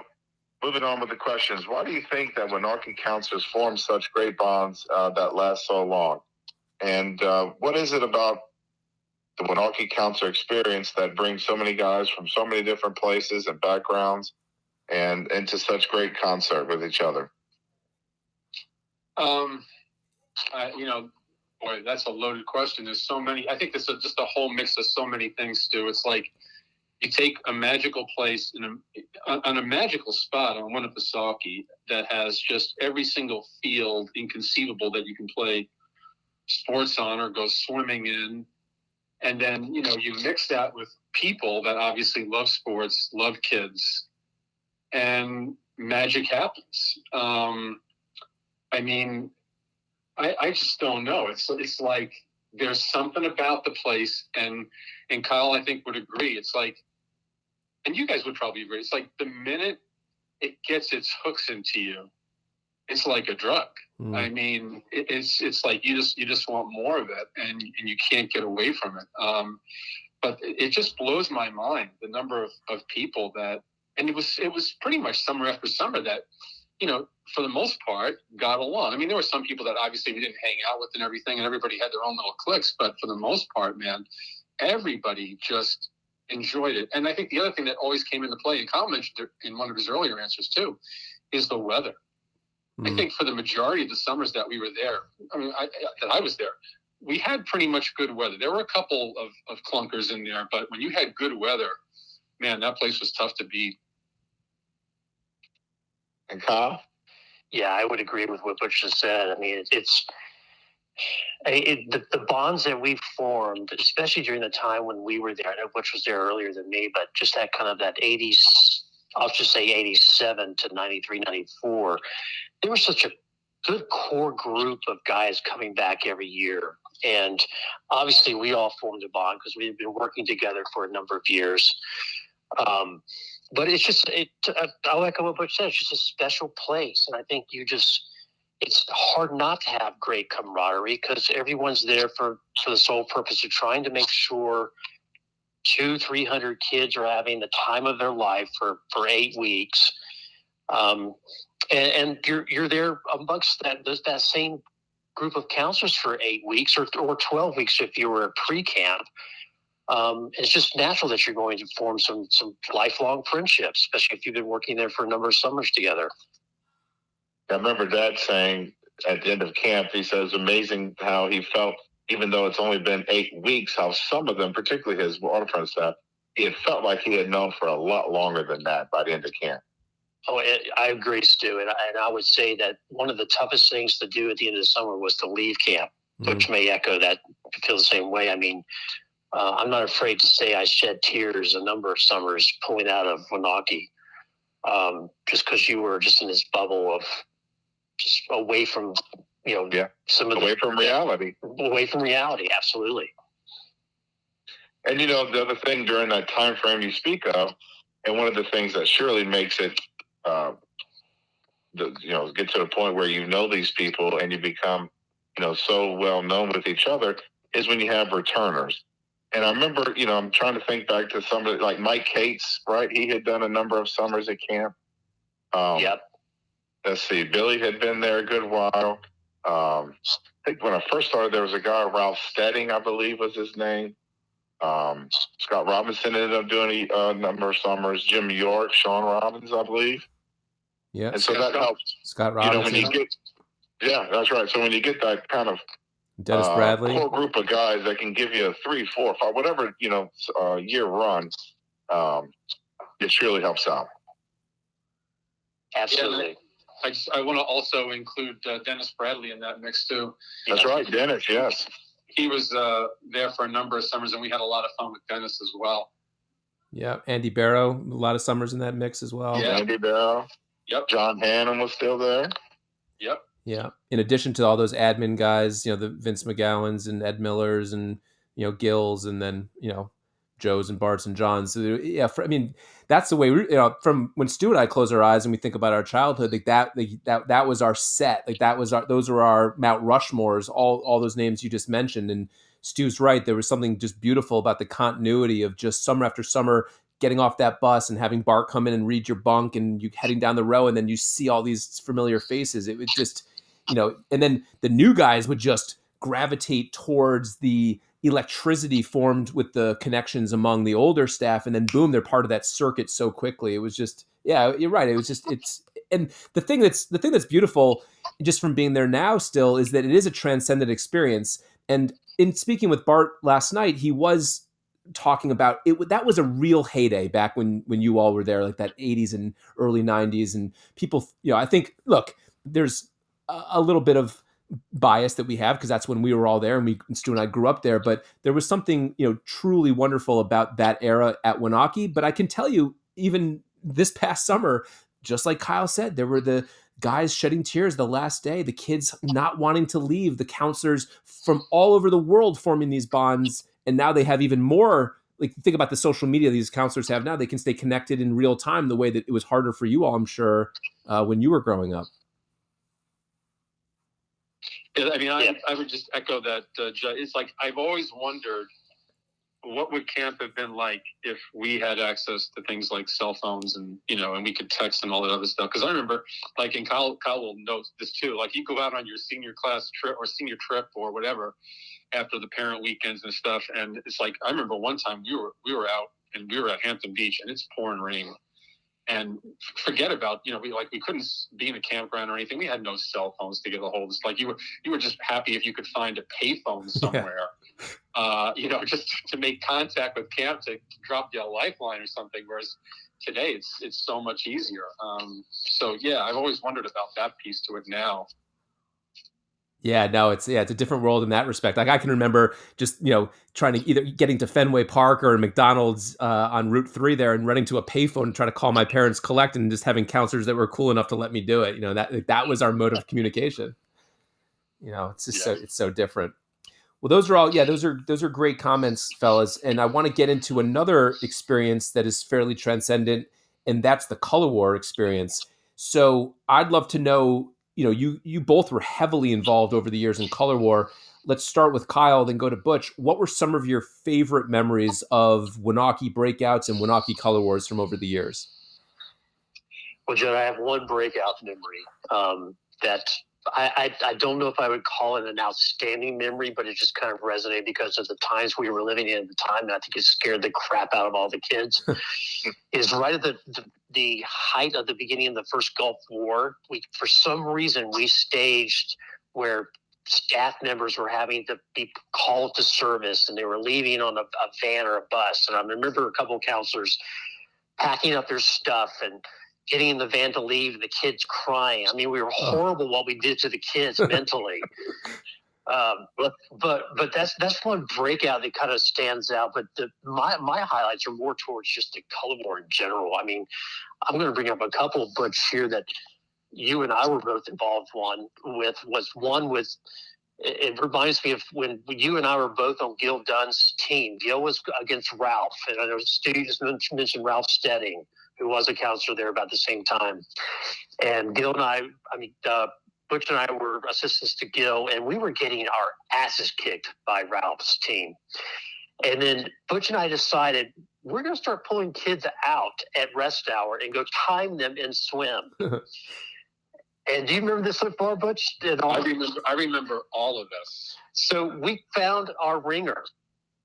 [SPEAKER 3] moving on with the questions. Why do you think that Winarkin counselors form such great bonds uh, that last so long? And uh, what is it about the Winarkin Council experience that brings so many guys from so many different places and backgrounds and into such great concert with each other?
[SPEAKER 4] Um, you know, boy, that's a loaded question. There's so many. I think this is just a whole mix of so many things, Stu. It's like you take a magical place in a on a magical spot on one of the Winnipesaukee that has just every single field inconceivable that you can play sports on or go swimming in. And then, you know, you mix that with people that obviously love sports, love kids, and magic happens. Um, I mean, I, I just don't know. It's it's like there's something about the place, and and Kyle, I think would agree. It's like, and you guys would probably agree. It's like the minute it gets its hooks into you, it's like a drug.
[SPEAKER 2] Mm.
[SPEAKER 4] I mean, it's it's like you just you just want more of it, and and you can't get away from it. Um, but it just blows my mind the number of, of people that, and it was it was pretty much summer after summer that, you know, for the most part, got along. I mean, there were some people that obviously we didn't hang out with and everything, and everybody had their own little cliques. But for the most part, man, everybody just enjoyed it. And I think the other thing that always came into play, and Kyle mentioned in one of his earlier answers too, is the weather. I
[SPEAKER 2] Mm.
[SPEAKER 4] think for the majority of the summers that we were there, I mean, I, that I was there, we had pretty much good weather. There were a couple of, of clunkers in there, but when you had good weather, man, that place was tough to beat.
[SPEAKER 3] And Kyle?
[SPEAKER 5] Yeah, I would agree with what Butch just said. I mean, it, it's it, the, the bonds that we've formed, especially during the time when we were there. I know Butch was there earlier than me, but just that kind of that 80s, I'll just say 87 to 93, 94, there was such a good core group of guys coming back every year. And obviously, we all formed a bond because we had been working together for a number of years. Um, but it's just, it, I'll echo what Butch said. It's just a special place. And I think you just, it's hard not to have great camaraderie because everyone's there for, for the sole purpose of trying to make sure two, 300 kids are having the time of their life for, for eight weeks. Um, and, and you're, you're there amongst that, that same group of counselors for eight weeks or, or 12 weeks if you were at pre-camp. Um, it's just natural that you're going to form some some lifelong friendships, especially if you've been working there for a number of summers together.
[SPEAKER 3] I remember Dad saying at the end of camp, he says, amazing how he felt, even though it's only been eight weeks, how some of them, particularly his waterfront staff, it felt like he had known for a lot longer than that by the end of camp.
[SPEAKER 5] Oh, it, I agree, Stu, and, I- and I would say that one of the toughest things to do at the end of the summer was to leave camp.
[SPEAKER 2] Mm.
[SPEAKER 5] Butch may echo that, feel the same way. I mean, uh, I'm not afraid to say I shed tears a number of summers pulling out of Winaukee, um, just because you were just in this bubble of just away from, you know,
[SPEAKER 3] Yeah.
[SPEAKER 5] some of the
[SPEAKER 3] Away from reality.
[SPEAKER 5] away from reality. Absolutely.
[SPEAKER 3] And you know, the other thing during that time frame you speak of, and one of the things that surely makes it, uh, the, you know, get to the point where you know these people and you become, you know, so well known with each other is when you have returners. And I remember, you know, I'm trying to think back to somebody like Mike Cates, right? He had done a number of summers at camp. Um,
[SPEAKER 5] yep.
[SPEAKER 3] let's see, Billy had been there a good while. Um, I think when I first started, there was a guy, Ralph Stedding, I believe was his name. Um, Scott Robinson ended up doing a, a number of summers. Jim York, Sean Robbins, I believe.
[SPEAKER 2] Yeah,
[SPEAKER 3] And so
[SPEAKER 4] Yeah,
[SPEAKER 3] that
[SPEAKER 4] Scott-
[SPEAKER 3] helps.
[SPEAKER 2] Scott
[SPEAKER 3] You know, when
[SPEAKER 2] Robinson,
[SPEAKER 3] you get, yeah, that's right. So when you get that kind of
[SPEAKER 2] Dennis
[SPEAKER 3] uh,
[SPEAKER 2] Bradley.
[SPEAKER 3] core group of guys that can give you a three, four, five, whatever you know, uh, year run, um, it surely helps out.
[SPEAKER 5] Absolutely.
[SPEAKER 4] I just I want to also include uh, Dennis Bradley in that mix too.
[SPEAKER 3] That's right, Dennis. Yes.
[SPEAKER 4] He was uh, there for a number of summers, and we had a lot of fun with Dennis as well.
[SPEAKER 2] Yeah, Andy Barrow, a lot of summers in that mix as well.
[SPEAKER 4] Yeah.
[SPEAKER 3] Andy Bell.
[SPEAKER 4] Yep.
[SPEAKER 3] John Hannon was still there.
[SPEAKER 4] Yep.
[SPEAKER 2] Yeah. In addition to all those admin guys, you know, the Vince McGowans and Ed Millers and, you know, Gills and then, you know, Joes and Barts and Johns. So, yeah. For, I mean, that's the way we, you know, from when Stu and I close our eyes and we think about our childhood, like that, like that, that was our set. Like that was our, those were our Mount Rushmores, all, all those names you just mentioned. And Stu's right. There was something just beautiful about the continuity of just summer after summer getting off that bus and having Bart come in and read your bunk and you heading down the row and then you see all these familiar faces. It was just, you know, and then the new guys would just gravitate towards the electricity formed with the connections among the older staff and then boom they're part of that circuit so quickly. It was just yeah you're right. It was just it's and the thing that's the thing that's beautiful just from being there now still is that it is a transcendent experience. And in speaking with bart last night he was talking about it that was a real heyday back when when you all were there like that 80s and early 90s and people you know i think look there's a, a little bit of bias that we have because that's when we were all there and we Stu and I grew up there but there was something you know truly wonderful about that era at Winaukee but I can tell you even this past summer just like Kyle said there were the guys shedding tears the last day, the kids not wanting to leave, the counselors from all over the world forming these bonds, and now they have even more. Like think about the social media these counselors have now; they can stay connected in real time the way that it was harder for you all, I'm sure, uh, when you were growing up.
[SPEAKER 4] Yeah, I mean, I, I would just echo that. Uh, it's like I've always wondered what would camp have been like if we had access to things like cell phones and you know and we could text and all that other stuff because i remember like in kyle kyle will know this too like you go out on your senior class trip or senior trip or whatever after the parent weekends and stuff and it's like i remember one time we were we were out and we were at hampton beach and it's pouring rain and forget about you know we like we couldn't be in a campground or anything. We had no cell phones to get a hold of it's like you were you were just happy if you could find a payphone *laughs* somewhere yeah. uh, you know *laughs* just to make contact with camp to drop you a lifeline or something whereas today it's it's so much easier. Um, so yeah i've always wondered about that piece to it now
[SPEAKER 2] yeah, no, it's yeah, it's a different world in that respect. Like I can remember just you know trying to either getting to Fenway Park or McDonald's uh, on Route Three there and running to a payphone and trying to call my parents collect and just having counselors that were cool enough to let me do it. You know that that was our mode of communication. You know, it's just yeah. so it's so different. Well, those are all yeah, those are those are great comments, fellas. And I want to get into another experience that is fairly transcendent, and that's the color war experience. So I'd love to know you know, you you both were heavily involved over the years in color war. Let's start with Kyle, then go to Butch. What were some of your favorite memories of Winaukee breakouts and Winaukee color wars from over the years?
[SPEAKER 5] Well, Judd, I have one breakout memory um, that I, I, I, don't know if I would call it an outstanding memory, but it just kind of resonated because of the times we were living in at the time. And I think it scared the crap out of all the kids. *laughs* is right at the, the, the height of the beginning of the first Gulf War. We for some reason we staged where staff members were having to be called to service and they were leaving on a, a van or a bus. And I remember a couple of counselors packing up their stuff and getting in the van to leave, the kids crying. I mean, we were horrible what we did to the kids *laughs* mentally. Um, but but but that's that's one breakout that kind of stands out. But the, my my highlights are more towards just the color war in general. I mean, I'm going to bring up a couple, but here that you and I were both involved one with was one with. It reminds me of when you and I were both on Gil Dunn's team. Gil was against Ralph, and I know just mentioned Ralph Stedding who was a counselor there about the same time. And Gil and I, I mean, uh, Butch and I were assistants to Gil, and we were getting our asses kicked by Ralph's team. And then Butch and I decided we're going to start pulling kids out at rest hour and go time them in swim. *laughs* and do you remember this so far, Butch?
[SPEAKER 4] I remember. I remember all of this.
[SPEAKER 5] So we found our ringer.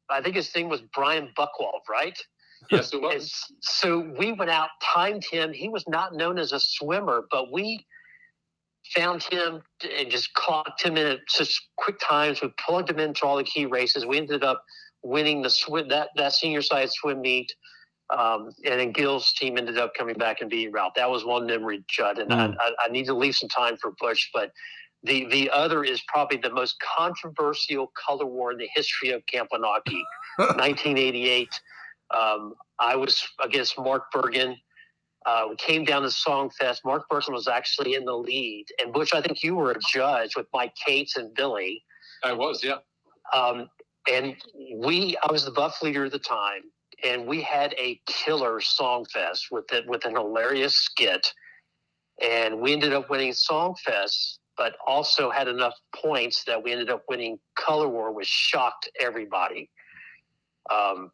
[SPEAKER 5] I think his name was Brian Buckwald, right?
[SPEAKER 4] Yes, it was.
[SPEAKER 5] so we went out, timed him. He was not known as a swimmer, but we found him and just clocked him in at such quick times. We plugged him into all the key races. We ended up winning the swim that that senior side swim meet. Um, and then Gil's team ended up coming back and beating Ralph. That was one memory, Judd. And mm. I, I, need to leave some time for Butch, but the the other is probably the most controversial color war in the history of Camp Winaukee, 1988. *laughs* Um, I was against Mark Bergen. Uh, we came down to Songfest. Mark Bergen was actually in the lead, and Butch, I think you were a judge with Mike Cates and Billy.
[SPEAKER 4] I was, yeah.
[SPEAKER 5] Um, and we, I was the buff leader at the time, and we had a killer Songfest with it with an hilarious skit, and we ended up winning Songfest, but also had enough points that we ended up winning Color War, which shocked everybody. Um,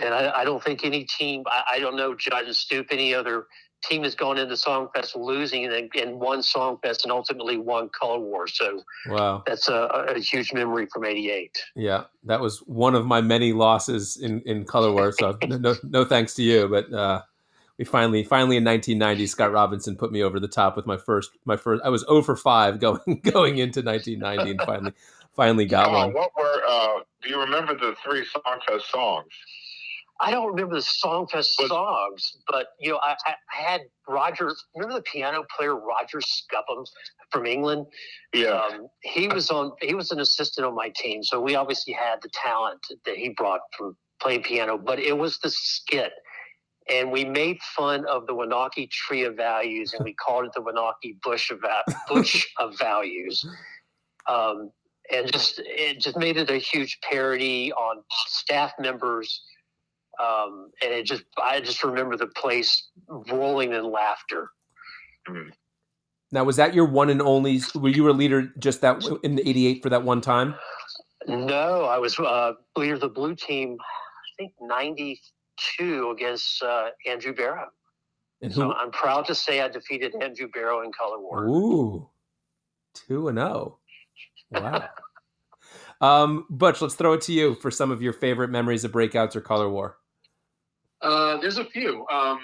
[SPEAKER 5] and I, I, don't think any team, I, I, don't know Judd and Stoop, any other team has gone into Songfest losing and, and won Songfest and ultimately won Color War. So
[SPEAKER 2] wow,
[SPEAKER 5] that's a, a huge memory from '88.
[SPEAKER 2] Yeah, that was one of my many losses in, in Color War. So no, no *laughs* thanks to you, but uh, we finally, finally in 1990, Scott Robinson put me over the top with my first, my first. I was 0 for five going *laughs* going into 1990, and finally, finally got one.
[SPEAKER 3] What were? Uh, do you remember the three Songfest songs?
[SPEAKER 5] I don't remember the Songfest but, songs, but you know, I, I, had Roger. Remember the piano player Roger Scupham from England?
[SPEAKER 3] Yeah,
[SPEAKER 5] um, he was on. He was an assistant on my team, so we obviously had the talent that he brought from playing piano. But it was the skit, and we made fun of the Winaukee Tree of Values, and we *laughs* called it the Winaukee Bush of Bush of Values, um, and just it just made it a huge parody on staff members, um, and it just I just remember the place rolling in laughter.
[SPEAKER 2] Now, was that your one and only? Were you a leader just that in the '88 for that one time?
[SPEAKER 5] No, I was uh, leader of the blue team. I think '92 against uh, Andrew Barrow.
[SPEAKER 2] And
[SPEAKER 5] So? I'm proud to say I defeated Andrew Barrow in color war.
[SPEAKER 2] Ooh, two and zero. Wow. *laughs* um, Butch, let's throw it to you for some of your favorite memories of breakouts or color war.
[SPEAKER 4] Uh, there's a few. Um,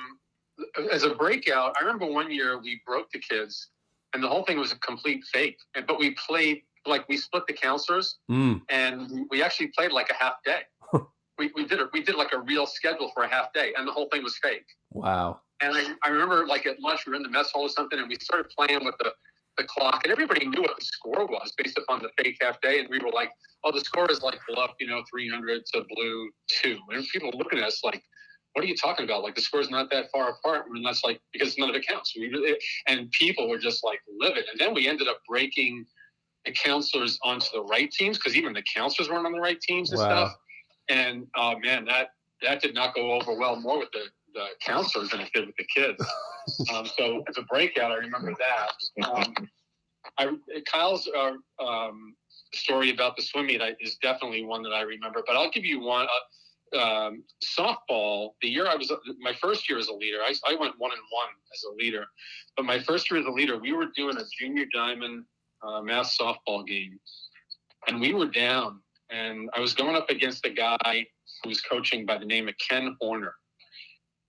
[SPEAKER 4] as a breakout, I remember one year we broke the kids, and the whole thing was a complete fake. But we played like we split the counselors,
[SPEAKER 2] Mm.
[SPEAKER 4] and we actually played like a half day. we, we did a, we did like a real schedule for a half day, and the whole thing was fake.
[SPEAKER 2] Wow.
[SPEAKER 4] And I, I remember like at lunch we were in the mess hall or something, and we started playing with the the clock, and everybody knew what the score was based upon the fake half day, and we were like, "Oh, the score is like left, you know, 300 to blue two," and people were looking at us like. What are you talking about? Like the score's not that far apart, and that's like because none of it counts. We really, and people were just like livid. And then we ended up breaking the counselors onto the right teams because even the counselors weren't on the right teams and
[SPEAKER 2] Wow.
[SPEAKER 4] stuff. And uh, man, that that did not go over well more with the, the counselors than it did with the kids. *laughs* um, so as a breakout, I remember that. Um, I, Kyle's uh, um, story about the swim meet is definitely one that I remember. But I'll give you one. Uh, um, softball. The year I was my first year as a leader, I, I went one and one as a leader. But my first year as a leader, we were doing a junior diamond uh, mass softball game, and we were down. And I was going up against a guy who was coaching by the name of Ken Horner.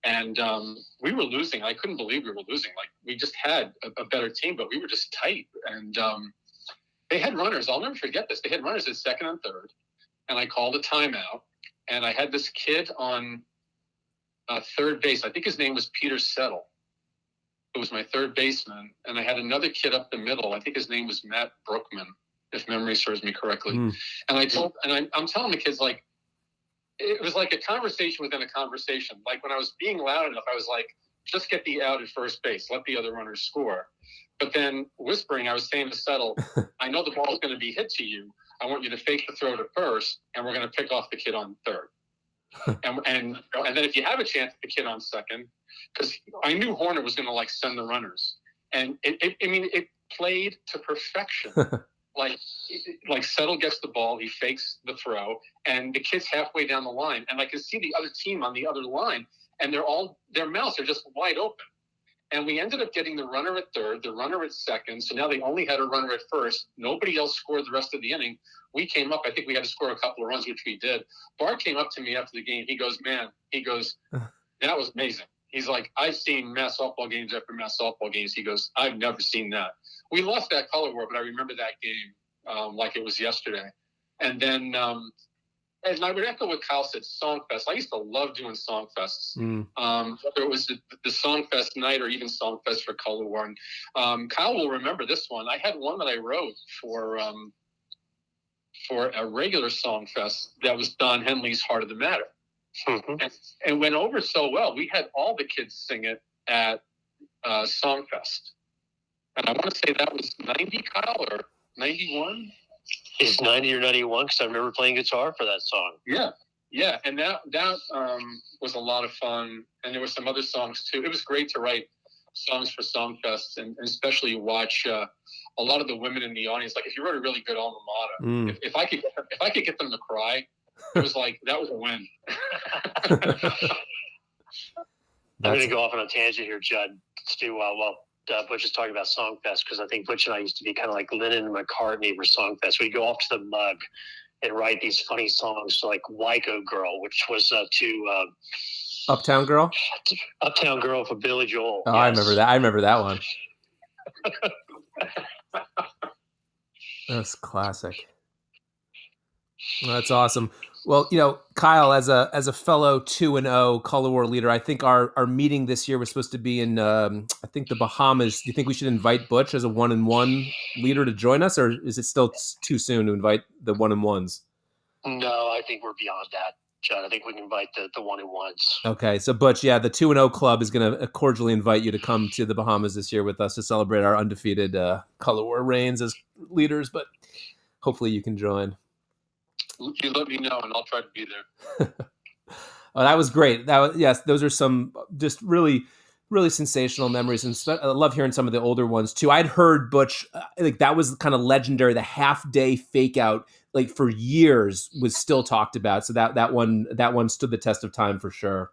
[SPEAKER 4] And um, we were losing. I couldn't believe we were losing. Like we just had a, a better team, but we were just tight. And um, they had runners. I'll never forget this. They had runners at second and third. And I called a timeout. And I had this kid on uh, third base. I think his name was Peter Settle. Who was my third baseman. And I had another kid up the middle. I think his name was Matt Brookman, if memory serves me correctly.
[SPEAKER 2] Mm.
[SPEAKER 4] And I told, and I, I'm telling the kids like, it was like a conversation within a conversation. Like when I was being loud enough, I was like, just get the out at first base, let the other runners score. But then whispering, I was saying to Settle, *laughs* I know the ball's going to be hit to you. I want you to fake the throw to first, and we're going to pick off the kid on third. *laughs* and and and then if you have a chance the kid on second, because I knew Horner was going to like send the runners, and it, it, I mean it played to perfection. *laughs* like like Settle gets the ball, he fakes the throw, and the kid's halfway down the line, and I can see the other team on the other line, and they're all their mouths are just wide open. And we ended up getting the runner at third, the runner at second. So now they only had a runner at first. Nobody else scored the rest of the inning. We came up. I think we had to score a couple of runs, which we did. Bart came up to me after the game. He goes, "Man," he goes, "That was amazing." He's like, "I've seen mass softball games after mass softball games." He goes, "I've never seen that." We lost that color war, but I remember that game um, like it was yesterday. And then, um, and I would echo with Kyle said, Songfest. I used to love doing Songfests.
[SPEAKER 2] Mm.
[SPEAKER 4] Um, whether it was the, the Songfest night or even Songfest for Color One. Um, Kyle will remember this one. I had one that I wrote for um, for a regular Songfest that was Don Henley's Heart of the Matter.
[SPEAKER 5] Mm-hmm.
[SPEAKER 4] And, and went over so well. We had all the kids sing it at uh, Songfest. And I want to say that was 90, Kyle, or 91?
[SPEAKER 5] is 90 or 91 because I remember playing guitar for that song.
[SPEAKER 4] Yeah. Yeah. And that, that um, was a lot of fun. And there were some other songs too. It was great to write songs for Songfest and, and especially watch uh, a lot of the women in the audience. Like if you wrote a really good alma mater,
[SPEAKER 2] mm.
[SPEAKER 4] if, if, I could, if I could get them to cry, it *laughs* was like, that was a win. *laughs*
[SPEAKER 5] I'm going to go off on a tangent here, Judd. Stu, well, well, uh, Butch is talking about Songfest because I think Butch and I used to be kind of like Lennon and McCartney for Songfest. We'd go off to the mug and write these funny songs like Wyco Girl, which was uh, to uh,
[SPEAKER 2] Uptown Girl.
[SPEAKER 5] Uptown Girl for Billy Joel.
[SPEAKER 2] Oh, I remember that. I remember that one. *laughs* That's classic. That's awesome. Well, you know, Kyle, as a as a fellow two and zero color war leader, I think our our meeting this year was supposed to be in um, I think the Bahamas. Do you think we should invite Butch as a one and one leader to join us, or is it still too soon to invite the one and ones?
[SPEAKER 5] No, I think we're beyond that. Judd. I think we can invite the the one who wants.
[SPEAKER 2] Okay, so Butch, yeah, the two and O club is going to cordially invite you to come to the Bahamas this year with us to celebrate our undefeated uh, color war reigns as leaders. But hopefully, you can join.
[SPEAKER 4] You let me know, and I'll try to be there. *laughs*
[SPEAKER 2] oh, that was great. That was yes, those are some just really really sensational memories and spe- I love hearing some of the older ones too. I'd heard Butch uh, like that was kind of legendary the half day fake out like for years was still talked about. So that that one that one stood the test of time for sure.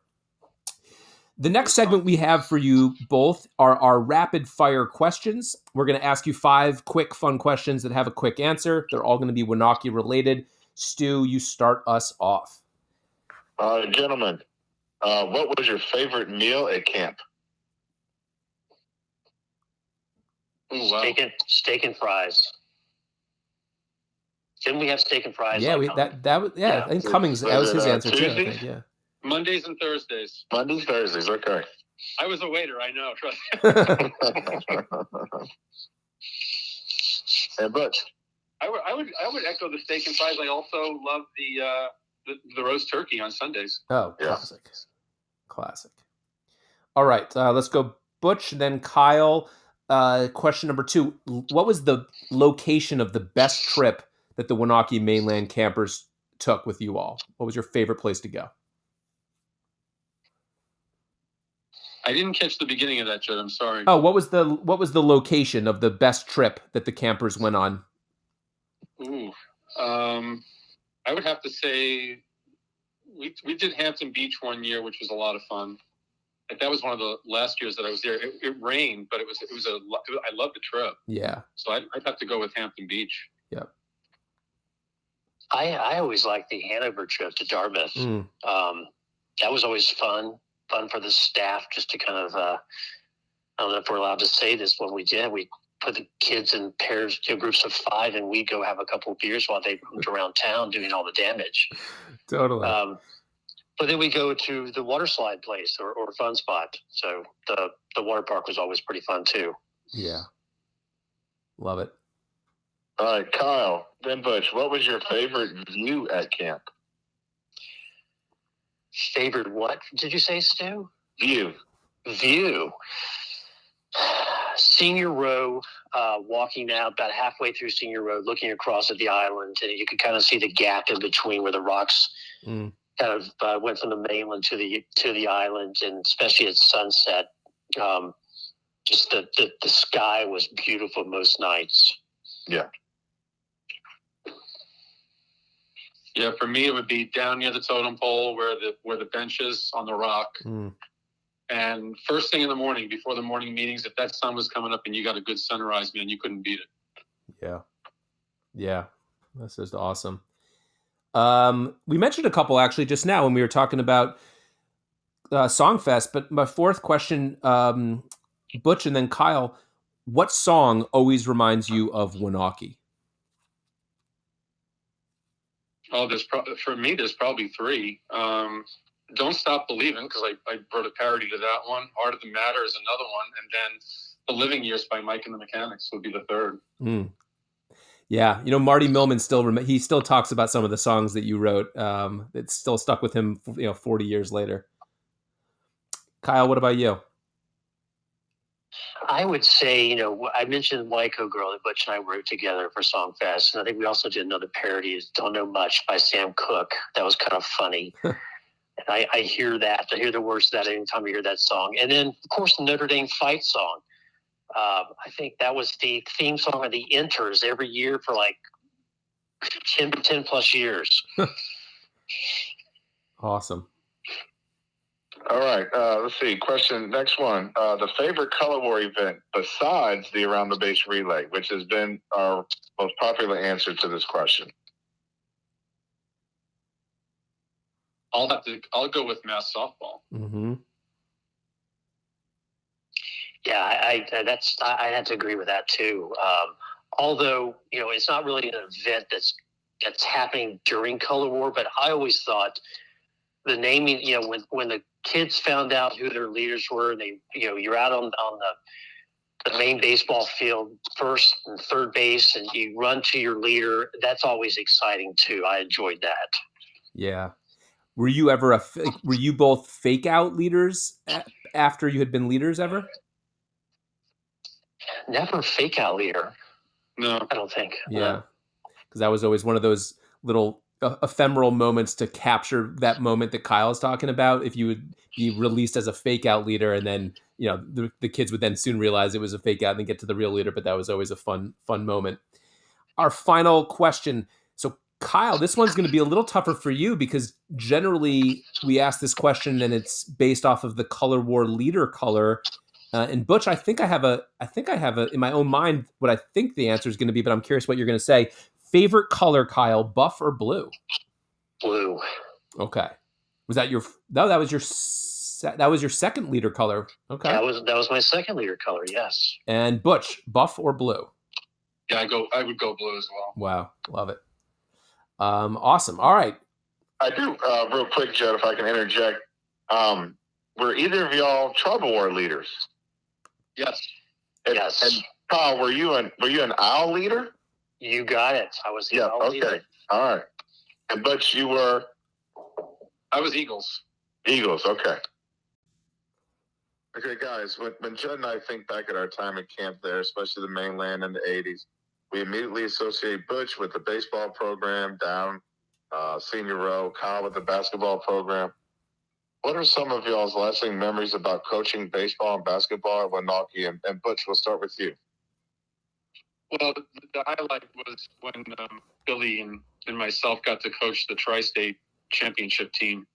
[SPEAKER 2] The next segment we have for you both are our rapid fire questions. We're going to ask you five quick fun questions that have a quick answer. They're all going to be Winaukee related. Stu, you start us off.
[SPEAKER 3] Uh, gentlemen, uh, what was your favorite meal at camp?
[SPEAKER 4] Ooh, wow.
[SPEAKER 5] Steak and steak and fries. Didn't we have steak and fries?
[SPEAKER 2] Yeah, we,
[SPEAKER 5] on-
[SPEAKER 2] that that was yeah.
[SPEAKER 5] Yeah.
[SPEAKER 2] I think Cummings that was his
[SPEAKER 3] Uh,
[SPEAKER 2] answer too. Think, yeah.
[SPEAKER 4] Mondays and Thursdays.
[SPEAKER 3] Mondays, Thursdays. Okay.
[SPEAKER 4] I was a waiter. I know. Trust. *laughs* *laughs*
[SPEAKER 3] and Butch,
[SPEAKER 4] I would, I would, I would echo the steak and fries. I also love the uh, the, the roast turkey on Sundays.
[SPEAKER 2] Oh,
[SPEAKER 3] Yeah.
[SPEAKER 2] classic, classic. All right, uh, let's go Butch, then Kyle. Uh, question number two: What was the location of the best trip that the Winaukee mainland campers took with you all? What was your favorite place to go?
[SPEAKER 4] I didn't catch the beginning of that, Judd. I'm sorry.
[SPEAKER 2] Oh, what was the what was the location of the best trip that the campers went on?
[SPEAKER 4] Ooh, um, I would have to say we we did Hampton Beach one year, which was a lot of fun. Like, that was one of the last years that I was there. It, it rained, but it was it was a lo- I loved the trip,
[SPEAKER 2] Yeah,
[SPEAKER 4] so I'd, I'd have to go with Hampton Beach. Yep.
[SPEAKER 5] I I always liked the Hanover trip to Dartmouth.
[SPEAKER 2] Mm,
[SPEAKER 5] Um, that was always fun. Fun for the staff just to kind of. Uh, I don't know if we're allowed to say this. When we did, we put the kids in pairs, you know, groups of five, and we go have a couple of beers while they roamed around town doing all the damage. *laughs*
[SPEAKER 2] totally.
[SPEAKER 5] Um, but then we go to the water slide place or, or fun spot. So the the water park was always pretty fun too.
[SPEAKER 2] yeah, love it.
[SPEAKER 3] all right, Kyle, then Butch, what was your favorite view at camp?
[SPEAKER 5] Favorite what did you say, Stu?
[SPEAKER 3] View.
[SPEAKER 5] View. Senior row, uh, walking out about halfway through Senior Road, looking across at the island, and you could kind of see the gap in between where the rocks
[SPEAKER 2] Mm,
[SPEAKER 5] kind of uh, went from the mainland to the to the island, and especially at sunset, um, just the, the the sky was beautiful most nights.
[SPEAKER 4] Yeah. Yeah, for me it would be down near the totem pole where the where the bench is on the rock,
[SPEAKER 2] mm,
[SPEAKER 4] and first thing in the morning before the morning meetings, if that sun was coming up and you got a good sunrise, man, you couldn't beat it.
[SPEAKER 2] yeah, yeah. That's just awesome. Um, we mentioned a couple actually just now when we were talking about uh, Songfest, but my fourth question, um, Butch and then Kyle, what song always reminds you of Winaukee?
[SPEAKER 4] Oh, there's pro- for me. There's probably three. Um, Don't stop believing because I, I wrote a parody to that one. Heart of the Matter is another one, and then The Living Years by Mike and the Mechanics would be the third.
[SPEAKER 2] Mm. Yeah, you know Marty Millman still rem- he still talks about some of the songs that you wrote. Um, it's still stuck with him, you know, forty years later. Kyle, what about you?
[SPEAKER 5] I would say, you know, I mentioned Wyco Girl that Butch and I wrote together for Songfest. And I think we also did another parody, is Don't Know Much by Sam Cooke. That was kind of funny. *laughs* and I, I hear that. I hear the words to that anytime I hear that song. And then, of course, the Notre Dame fight song. Uh, I think that was the theme song of the Enters every year for like 10, 10 plus years. *laughs*
[SPEAKER 2] Awesome.
[SPEAKER 3] All right. Uh, let's see. Question next one. Uh, the favorite color war event besides the around the base relay, which has been our most popular answer to this question.
[SPEAKER 4] I'll have to. I'll go with mass softball.
[SPEAKER 2] hmm
[SPEAKER 5] Yeah, I, I that's I, I had to agree with that too. Um, although you know it's not really an event that's that's happening during Color War, but I always thought the naming, you know, when when the kids found out who their leaders were, and they, you know, you're out on on the the main baseball field, first and third base, and you run to your leader. That's always exciting too. I enjoyed that.
[SPEAKER 2] Yeah. Were you ever a like, oh. were you both fake out leaders after you had been leaders ever?
[SPEAKER 5] Never fake out leader.
[SPEAKER 4] No,
[SPEAKER 5] I don't think.
[SPEAKER 2] Yeah, because that was always one of those little ephemeral moments to capture that moment that Kyle is talking about. If you would be released as a fake out leader, and then you know the, the kids would then soon realize it was a fake out and then get to the real leader. But that was always a fun fun moment. Our final question. So Kyle, this one's going to be a little tougher for you because generally we ask this question and it's based off of the color war leader color. Uh, and Butch, I think I have a, I think I have a in my own mind what I think the answer is going to be, but I'm curious what you're going to say. Favorite color, Kyle, buff or blue?
[SPEAKER 5] Blue.
[SPEAKER 2] Okay, was that your? No, that was your. That was your second leader color. Okay,
[SPEAKER 5] That was that was my second leader color. Yes.
[SPEAKER 2] and Butch, buff or blue?
[SPEAKER 4] yeah, I go. I would go blue as well.
[SPEAKER 2] Wow, love it. Um, awesome. All right,
[SPEAKER 3] I do, uh, real quick, Judd, if I can interject. Um, were either of y'all trouble war leaders?
[SPEAKER 4] Yes,
[SPEAKER 3] And,
[SPEAKER 5] Yes.
[SPEAKER 3] And Kyle, were you an were you an owl leader?
[SPEAKER 5] You got it. I was the
[SPEAKER 3] Yeah.
[SPEAKER 5] owl leader.
[SPEAKER 3] Okay. All right. And but you were
[SPEAKER 4] I was Eagles.
[SPEAKER 3] Eagles. Okay. Okay, guys. When, when Judd and I think back at our time at camp there, especially the mainland in the '80s, we immediately associate Butch with the baseball program down uh, senior row, Kyle with the basketball program. What are some of y'all's lasting memories about coaching baseball and basketball at Winaukee? And, and Butch, we'll start with you.
[SPEAKER 4] Well, the, the highlight was when um, Billy and, and myself got to coach the tri-state championship team.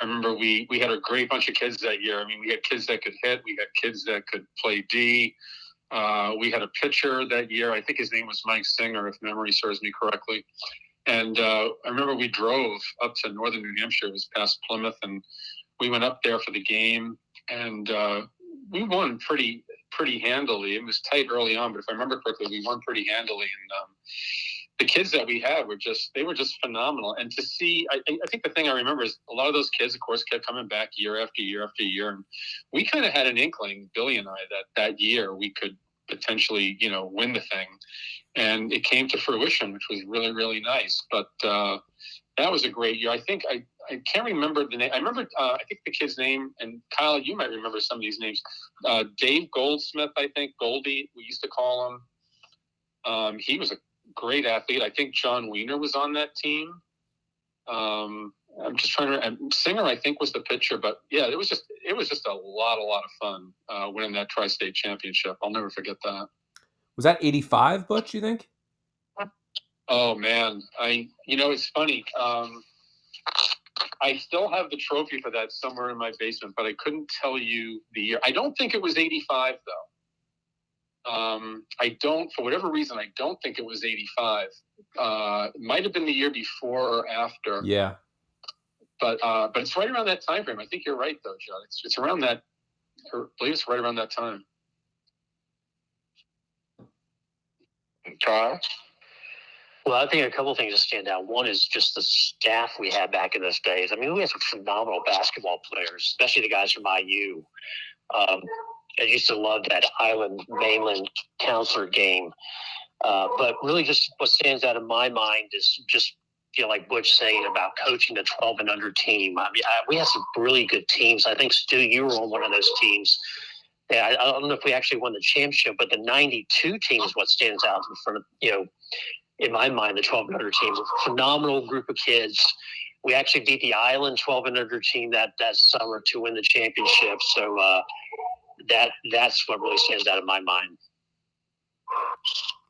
[SPEAKER 4] I remember we we had a great bunch of kids that year. I mean, we had kids that could hit, we had kids that could play D. Uh, we had a pitcher that year. I think his name was Mike Singer, if memory serves me correctly. And uh, I remember we drove up to northern New Hampshire. It was past Plymouth, and we went up there for the game, and uh, we won pretty pretty handily. It was tight early on, but if I remember correctly, we won pretty handily. And um, the kids that we had were just they were just phenomenal. And to see, I, I think the thing I remember is a lot of those kids, of course, kept coming back year after year after year, and we kind of had an inkling, Billy and I, that that year we could potentially, you know, win the thing. And it came to fruition, which was really, really nice. But uh, that was a great year. I think I, I can't remember the name. I remember, uh, I think the kid's name, and Kyle, you might remember some of these names. Uh, Dave Goldsmith, I think, Goldie, we used to call him. Um, he was a great athlete. I think John Wiener was on that team. Um, I'm just trying to. Singer, I think, was the pitcher, but yeah, it was just it was just a lot, a lot of fun uh, winning that tri-state championship. I'll never forget that.
[SPEAKER 2] was that '85, Butch? You think?
[SPEAKER 4] Oh man, I you know it's funny. Um, I still have the trophy for that somewhere in my basement, but I couldn't tell you the year. I don't think it was '85 though. Um, I don't, for whatever reason, I don't think it was '85. Uh, it might have been the year before or after.
[SPEAKER 2] Yeah.
[SPEAKER 4] But uh, but it's right around that time frame. I think you're right though, John. It's it's around that. I believe it's right around that time.
[SPEAKER 3] Charles?
[SPEAKER 5] Well, I think a couple of things that stand out. One is just the staff we had back in those days. I mean, we had some phenomenal basketball players, especially the guys from IU. Um, I used to love that island mainland counselor game. Uh, but really, just what stands out in my mind is just you know, like Butch saying about coaching the 12 and under team. I mean, I, we had some really good teams. I think Stu, you were on one of those teams. Yeah, I, I don't know if we actually won the championship, but the 92 team is what stands out in front of, you know, in my mind, the 12 and under team. A phenomenal group of kids. We actually beat the Island 12 and under team that, that summer to win the championship. So uh, that that's what really stands out in my mind.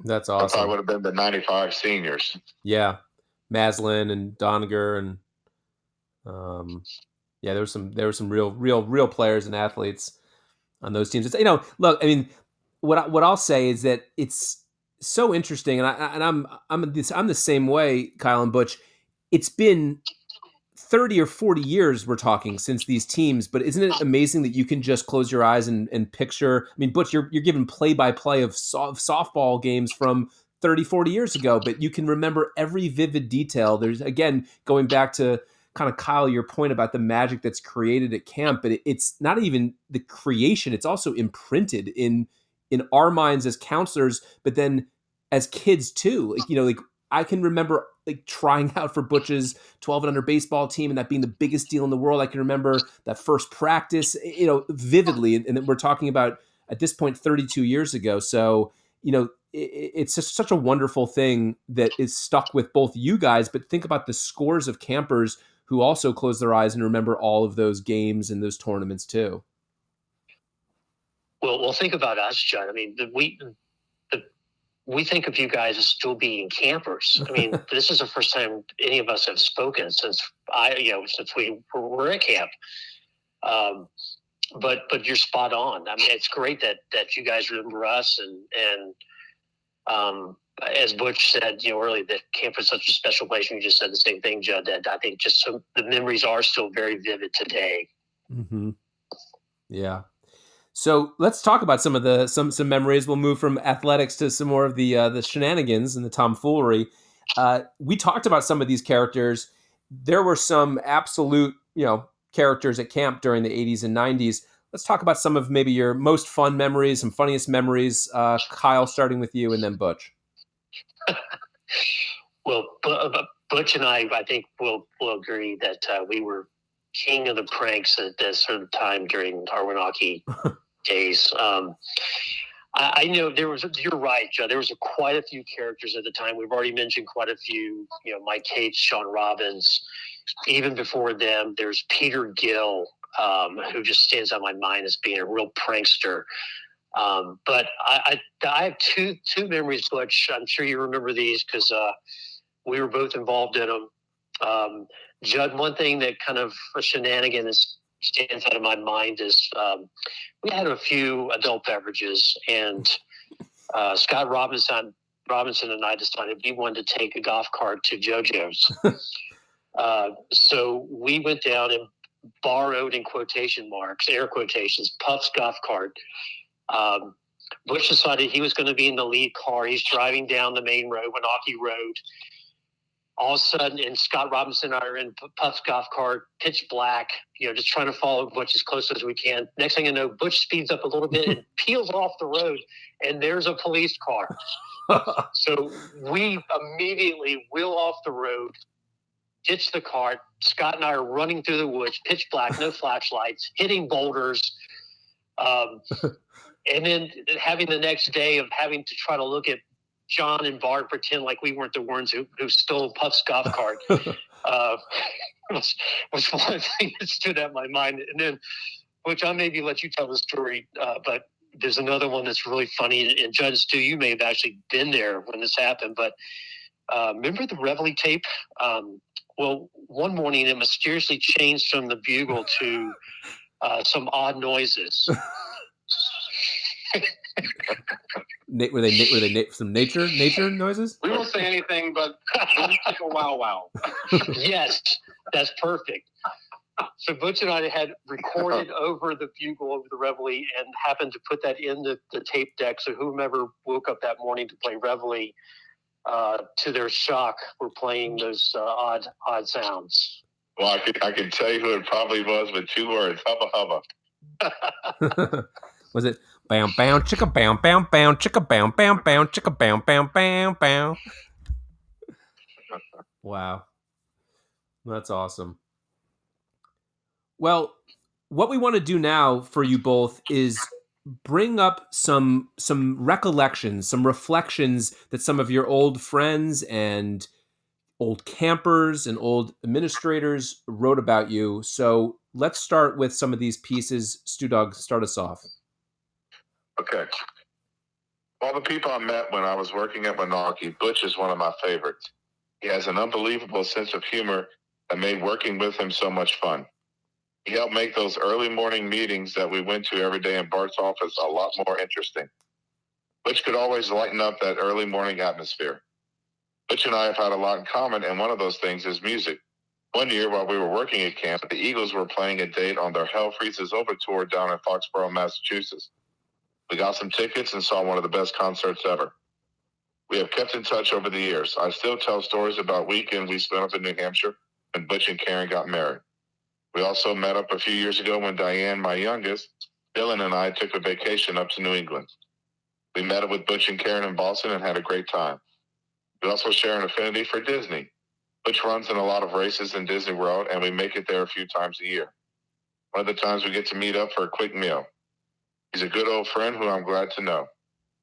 [SPEAKER 2] That's awesome.
[SPEAKER 3] I thought would have been the 95 seniors.
[SPEAKER 2] Yeah, Maslin and Doniger and um, yeah, there was some there were some real real real players and athletes on those teams. It's, you know, look, I mean, what I, what I'll say is that it's so interesting, and I and I'm I'm this I'm the same way, Kyle and Butch. It's been 30 or 40 years we're talking since these teams but isn't it uh, amazing that you can just close your eyes and, and picture i mean butch you're, you're given play-by-play of soft, softball games from 30 40 years ago but you can remember every vivid detail. There's again going back to kind of kyle your point about the magic that's created at camp but it, it's not even the creation it's also imprinted in in our minds as counselors but then as kids too like you know like I can remember like trying *laughs* out for Butch's 12 and under baseball team and that being the biggest deal in the world. I can remember that first practice, you know, vividly. And we're talking about at this point 32 years ago. So, you know, it, it's just such a wonderful thing that is stuck with both you guys. But think about the scores of campers who also close their eyes and remember all of those games and those tournaments too.
[SPEAKER 5] Well, well, think about us, John. I mean, we we think of you guys as still being campers. I mean, *laughs* this is the first time any of us have spoken since I, you know, since we were at camp. Um, but but you're spot on. I mean, it's great that that you guys remember us and and um, as Butch said, you know, earlier that camp is such a special place. And you just said the same thing, Judd. That I think just some the memories are still very vivid today.
[SPEAKER 2] Mm-hmm. Yeah, so let's talk about some of the some some memories. We'll move from athletics to some more of the uh, the shenanigans and the tomfoolery. Uh, we talked about some of these characters. There were some absolute, you know, characters at camp during the 80s and 90s. Let's talk about some of maybe your most fun memories, some funniest memories. Uh, Kyle, starting with you, and then Butch. *laughs*
[SPEAKER 5] well, Butch and I, I think, will will agree that uh, we were king of the pranks at this sort of time during our Winaukee *laughs* days. Um, I, I, know there was. You're right, Joe. There was a, quite a few characters at the time. We've already mentioned quite a few. You know, Mike Cates, Sean Robbins. Even before them, there's Peter Gill, um, who just stands on my mind as being a real prankster. Um, but I, I, I, have two two memories, Butch. I'm sure you remember these because uh, we were both involved in them. Um, Judd, one thing that kind of a shenanigan that stands out of my mind is um, we had a few adult beverages, and uh, Scott Robinson Robinson and I decided we wanted to take a golf cart to JoJo's. *laughs* uh, so we went down and borrowed in quotation marks, air quotations, Puff's golf cart. Um, Butch decided he was going to be in the lead car. He's driving down the main road, Winaukee Road all of a sudden, and Scott Robinson and I are in Puff's golf cart, pitch black, you know, just trying to follow Butch as close as we can. Next thing you know, Butch speeds up a little bit and *laughs* peels off the road, and there's a police car. *laughs* so we immediately wheel off the road, ditch the cart. Scott and I are running through the woods, pitch black, no *laughs* flashlights, hitting boulders. Um, and then having the next day of having to try to look at John and Bart pretend like we weren't the ones who, who stole Puff's golf *laughs* cart. uh, *laughs* was, was one thing that stood out in my mind. And then, which I'll maybe let you tell the story, uh, but there's another one that's really funny. And Judge, too, you may have actually been there when this happened, but uh, remember the Reveille tape? Um, well, one morning it mysteriously changed from the bugle to uh, some odd noises. *laughs*
[SPEAKER 2] were they were they some nature nature noises?
[SPEAKER 4] We won't say anything, but like a wow wow. *laughs*
[SPEAKER 5] yes, that's perfect. So Butch and I had recorded over the bugle over the reveille and happened to put that in the, the tape deck. So whomever woke up that morning to play reveille, uh, to their shock, were playing those uh, odd odd sounds.
[SPEAKER 3] Well, I can, I could tell you who it probably was with two words: hubba
[SPEAKER 2] hubba. *laughs* was it Bam, bam, chicka, bam, bam, bam, chicka, bam, bam, bam, chicka, bam, bam, bam, bam. Wow. That's awesome. Well, what we want to do now for you both is bring up some some recollections, some reflections that some of your old friends and old campers and old administrators wrote about you. So let's start with some of these pieces. Stu Dog, start us off.
[SPEAKER 3] Okay. All the people I met when I was working at Winaukee, Butch is one of my favorites. He has an unbelievable sense of humor that made working with him so much fun. He helped make those early morning meetings that we went to every day in Bart's office a lot more interesting. Butch could always lighten up that early morning atmosphere. Butch and I have had a lot in common, and one of those things is music. One year, while we were working at camp, the Eagles were playing a date on their Hell Freezes Over tour down in Foxborough, Massachusetts. We got some tickets and saw one of the best concerts ever. We have kept in touch over the years. I still tell stories about weekend we spent up in New Hampshire when Butch and Karen got married. We also met up a few years ago when Diane, my youngest, Dylan, and I took a vacation up to New England. We met up with Butch and Karen in Boston and had a great time. We also share an affinity for Disney, which runs in a lot of races in Disney World, and we make it there a few times a year. One of the times we get to meet up for a quick meal. He's a good old friend who I'm glad to know.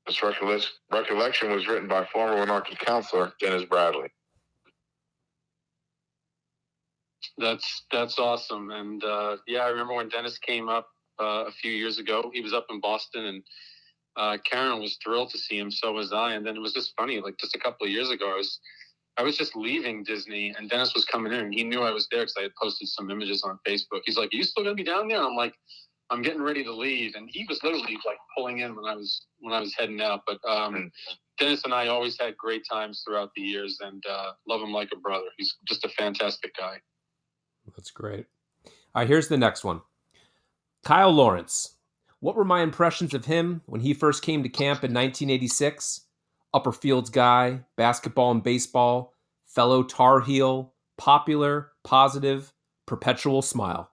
[SPEAKER 3] This recollection was written by former Winaukee counselor Dennis Bradley.
[SPEAKER 4] That's that's awesome, and uh, yeah, I remember when Dennis came up uh, a few years ago. He was up in Boston, and uh, Karen was thrilled to see him. So was I. And then it was just funny. Like just a couple of years ago, I was I was just leaving Disney, and Dennis was coming in. and He knew I was there because I had posted some images on Facebook. He's like, "Are you still gonna be down there?" And I'm like, "I'm getting ready to leave." And he was literally like pulling in when I was when I was heading out. But um, hmm. Dennis and I always had great times throughout the years, and uh, love him like a brother. He's just a fantastic guy.
[SPEAKER 2] That's great. All right, here's the next one. Kyle Lawrence. What were my impressions of him when he first came to camp in 1986? Upper Fields guy, basketball and baseball, fellow Tar Heel, popular, positive, perpetual smile.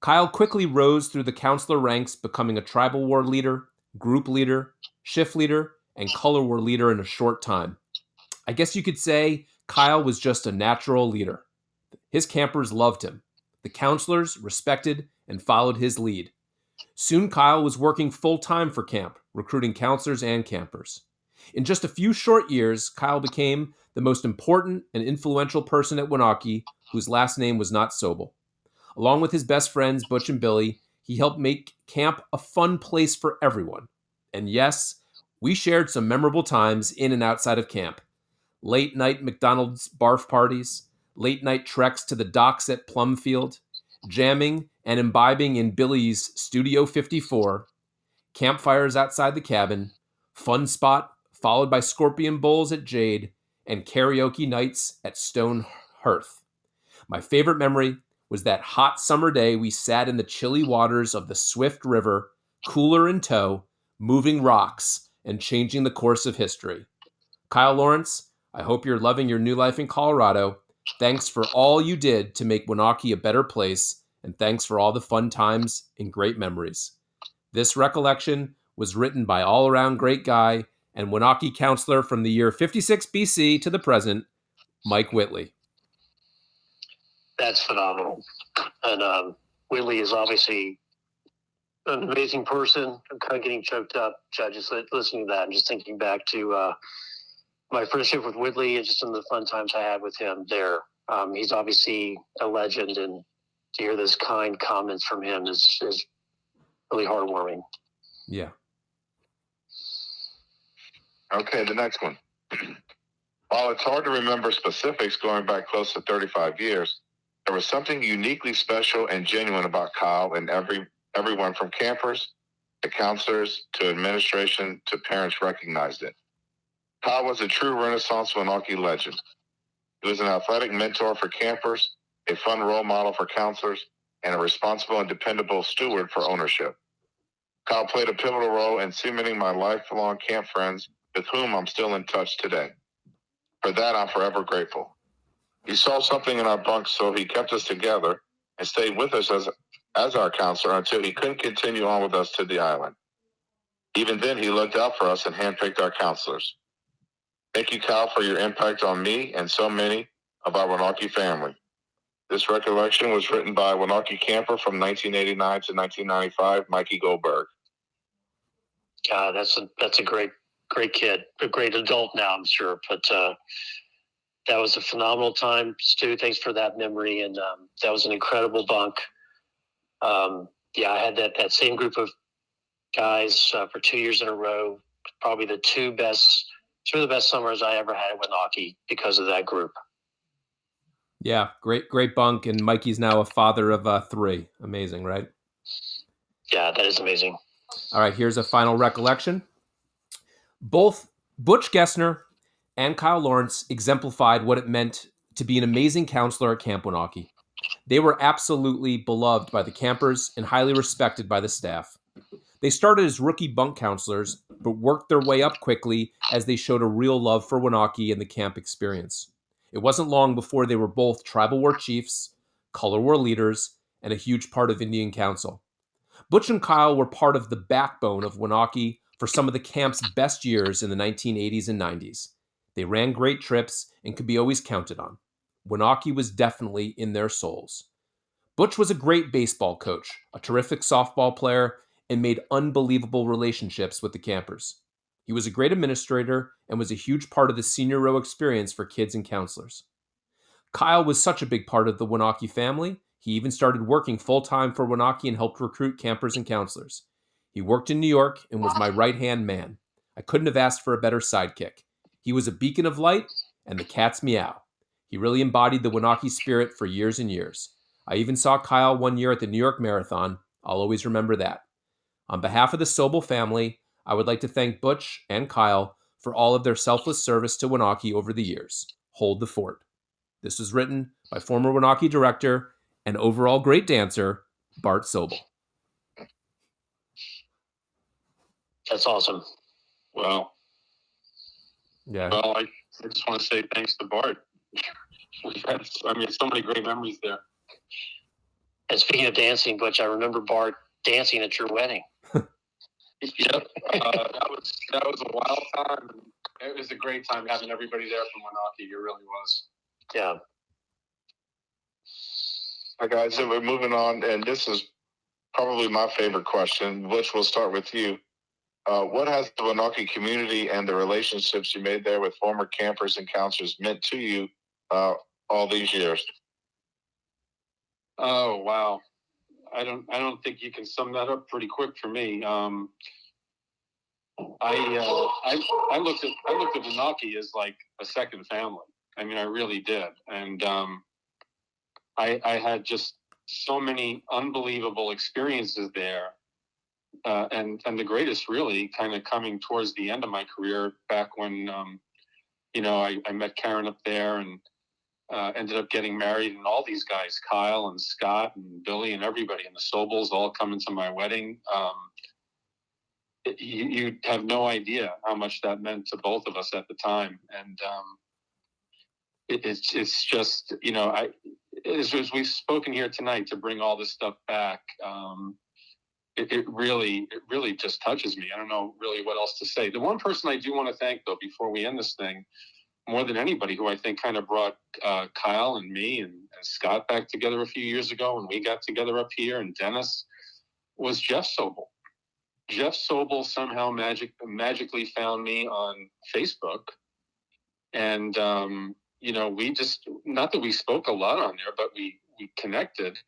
[SPEAKER 2] Kyle quickly rose through the counselor ranks, becoming a tribal war leader, group leader, shift leader, and color war leader in a short time. I guess you could say Kyle was just a natural leader. His campers loved him. The counselors respected and followed his lead. Soon Kyle was working full time for camp, recruiting counselors and campers. In just a few short years, Kyle became the most important and influential person at Winaukee whose last name was not Sobel. Along with his best friends, Butch and Billy, he helped make camp a fun place for everyone. And yes, we shared some memorable times in and outside of camp. Late night McDonald's barf parties, late night treks to the docks at Plumfield, jamming and imbibing in Billy's Studio 54, campfires outside the cabin, fun spot followed by scorpion bowls at Jade, and karaoke nights at Stone Hearth. My favorite memory was that hot summer day we sat in the chilly waters of the Swift River, cooler in tow, moving rocks and changing the course of history. Kyle Lawrence, I hope you're loving your new life in Colorado Thanks for all you did to make Winaukee a better place, and thanks for all the fun times and great memories. This recollection was written by all around great guy and Winaukee counselor from the year 56 BC to the present, Mike Whitley.
[SPEAKER 5] That's phenomenal. And um, Whitley is obviously an amazing person. I'm kind of getting choked up, judges, listening to that and just thinking back to uh, my friendship with Whitley and just some of the fun times I had with him there. Um, he's obviously a legend, and to hear those kind comments from him is is really heartwarming.
[SPEAKER 2] Yeah.
[SPEAKER 3] Okay, the next one. *clears throat* While it's hard to remember specifics going back close to 35 years, there was something uniquely special and genuine about Kyle, and every everyone from campers to counselors to administration to parents recognized it. Kyle was a true Renaissance Winaukee legend. He was an athletic mentor for campers, a fun role model for counselors, and a responsible and dependable steward for ownership. Kyle played a pivotal role in cementing my lifelong camp friends with whom I'm still in touch today. For that, I'm forever grateful. He saw something in our bunks, so he kept us together and stayed with us as, as our counselor until he couldn't continue on with us to the island. Even then, he looked out for us and handpicked our counselors. Thank you, Kyle, for your impact on me and so many of our Winaukee family. This recollection was written by Winaukee camper from 1989 to 1995, Mikey Goldberg.
[SPEAKER 5] God, that's a that's a great great kid, a great adult now, I'm sure. But uh, that was a phenomenal time, Stu. Thanks for that memory, and um, that was an incredible bunk. Um, yeah, I had that that same group of guys uh, for two years in a row. Probably the two best two of the best summers I ever had with hockey because of that group.
[SPEAKER 2] Yeah, great, great bunk, and Mikey's now a father of uh, three. Amazing, right?
[SPEAKER 5] Yeah, that is amazing.
[SPEAKER 2] All right, here's a final recollection. Both Butch Gessner and Kyle Lawrence exemplified what it meant to be an amazing counselor at Camp Winaukee. They were absolutely beloved by the campers and highly respected by the staff. They started as rookie bunk counselors, but worked their way up quickly as they showed a real love for Winaukee and the camp experience. It wasn't long before they were both tribal war chiefs, color war leaders, and a huge part of Indian Council. Butch and Kyle were part of the backbone of Winaukee for some of the camp's best years in the 1980s and 90s. They ran great trips and could be always counted on. Winaukee was definitely in their souls. Butch was a great baseball coach, a terrific softball player, and made unbelievable relationships with the campers. He was a great administrator and was a huge part of the senior row experience for kids and counselors. Kyle was such a big part of the Winaukee family, he even started working full time for Winaukee and helped recruit campers and counselors. He worked in New York and was my right hand man. I couldn't have asked for a better sidekick. He was a beacon of light and the cat's meow. He really embodied the Winaukee spirit for years and years. I even saw Kyle one year at the New York Marathon. I'll always remember that. On behalf of the Sobel family, I would like to thank Butch and Kyle for all of their selfless service to Winaukee over the years. Hold the fort. This was written by former Winaukee director and overall great dancer, Bart Sobel.
[SPEAKER 5] That's awesome.
[SPEAKER 4] Well,
[SPEAKER 2] Yeah.
[SPEAKER 4] well, I, I just want to say thanks to Bart. *laughs* Had, I mean, so many great memories there.
[SPEAKER 5] And speaking of dancing, Butch, I remember Bart dancing at your wedding. *laughs*
[SPEAKER 4] Yep, uh, that was that was a wild time. It was a great time having everybody there from Winaukee. It really was.
[SPEAKER 5] Yeah.
[SPEAKER 3] All right, guys, so we're moving on, and this is probably my favorite question, which we'll start with you. Uh, what has the Winaukee community and the relationships you made there with former campers and counselors meant to you uh, all these years?
[SPEAKER 4] Oh wow, I don't I don't think you can sum that up pretty quick for me. Um, I uh, I I looked at I looked at Winaukee as like a second family. I mean, I really did, and um, I I had just so many unbelievable experiences there. Uh, and and the greatest really kind of coming towards the end of my career back when um, you know I, I met Karen up there and uh, ended up getting married, and all these guys, Kyle and Scott and Billy and everybody, and the Sobels all coming to my wedding. Um, you, you have no idea how much that meant to both of us at the time, and um, it, it's it's just you know I as, as we've spoken here tonight to bring all this stuff back. Um, it, it really it really just touches me. I don't know really what else to say. The one person I do want to thank though before we end this thing more than anybody who I think kind of brought uh, Kyle and me and, and, Scott back together a few years ago when we got together up here and Dennis was Jeff Sobel. Jeff Sobel somehow magic magically found me on Facebook. And um, you know, we just not that we spoke a lot on there, but we we connected.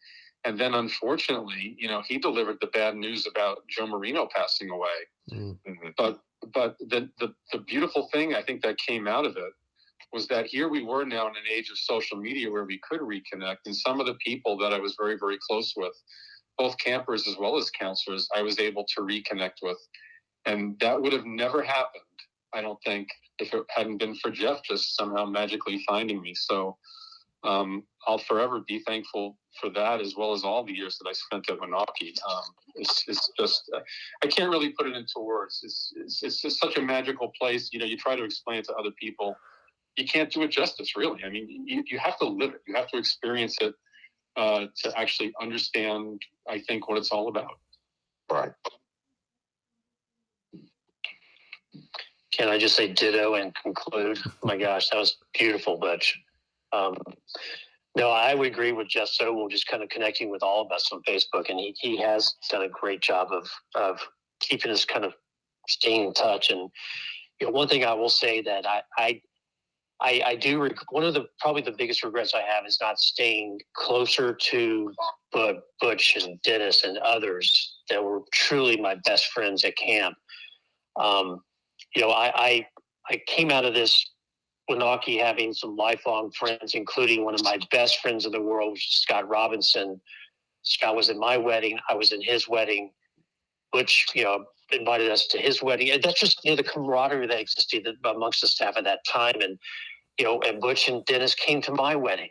[SPEAKER 4] And then unfortunately, you know, he delivered the bad news about Joe Marino passing away.
[SPEAKER 2] Mm-hmm.
[SPEAKER 4] But but the, the the beautiful thing I think that came out of it was that here we were now in an age of social media where we could reconnect. And some of the people that I was very, very close with, both campers as well as counselors, I was able to reconnect with. And that would have never happened, I don't think, if it hadn't been for Jeff just somehow magically finding me. So um, I'll forever be thankful for that, as well as all the years that I spent at Winaukee. Um, it's, it's just, uh, I can't really put it into words. It's, it's, it's just such a magical place. You know, you try to explain it to other people you can't do it justice, really. I mean, you, you have to live it. You have to experience it uh, to actually understand, I think, what it's all about.
[SPEAKER 3] Right.
[SPEAKER 5] Can I just say ditto and conclude? Oh my gosh, that was beautiful, Butch. Um, no, I would agree with Jeff Sobel just kind of connecting with all of us on Facebook, and he, he has done a great job of of keeping us kind of staying in touch. And you know, one thing I will say that I I I, I do. Rec- one of the probably the biggest regrets I have is not staying closer to but Butch and Dennis and others that were truly my best friends at camp. Um, you know, I, I I came out of this Winaukee having some lifelong friends, including one of my best friends in the world, Scott Robinson. Scott was at my wedding. I was in his wedding. Butch, you know, invited us to his wedding. And that's just you know the camaraderie that existed amongst the staff at that time. And you know, and Butch and Dennis came to my wedding.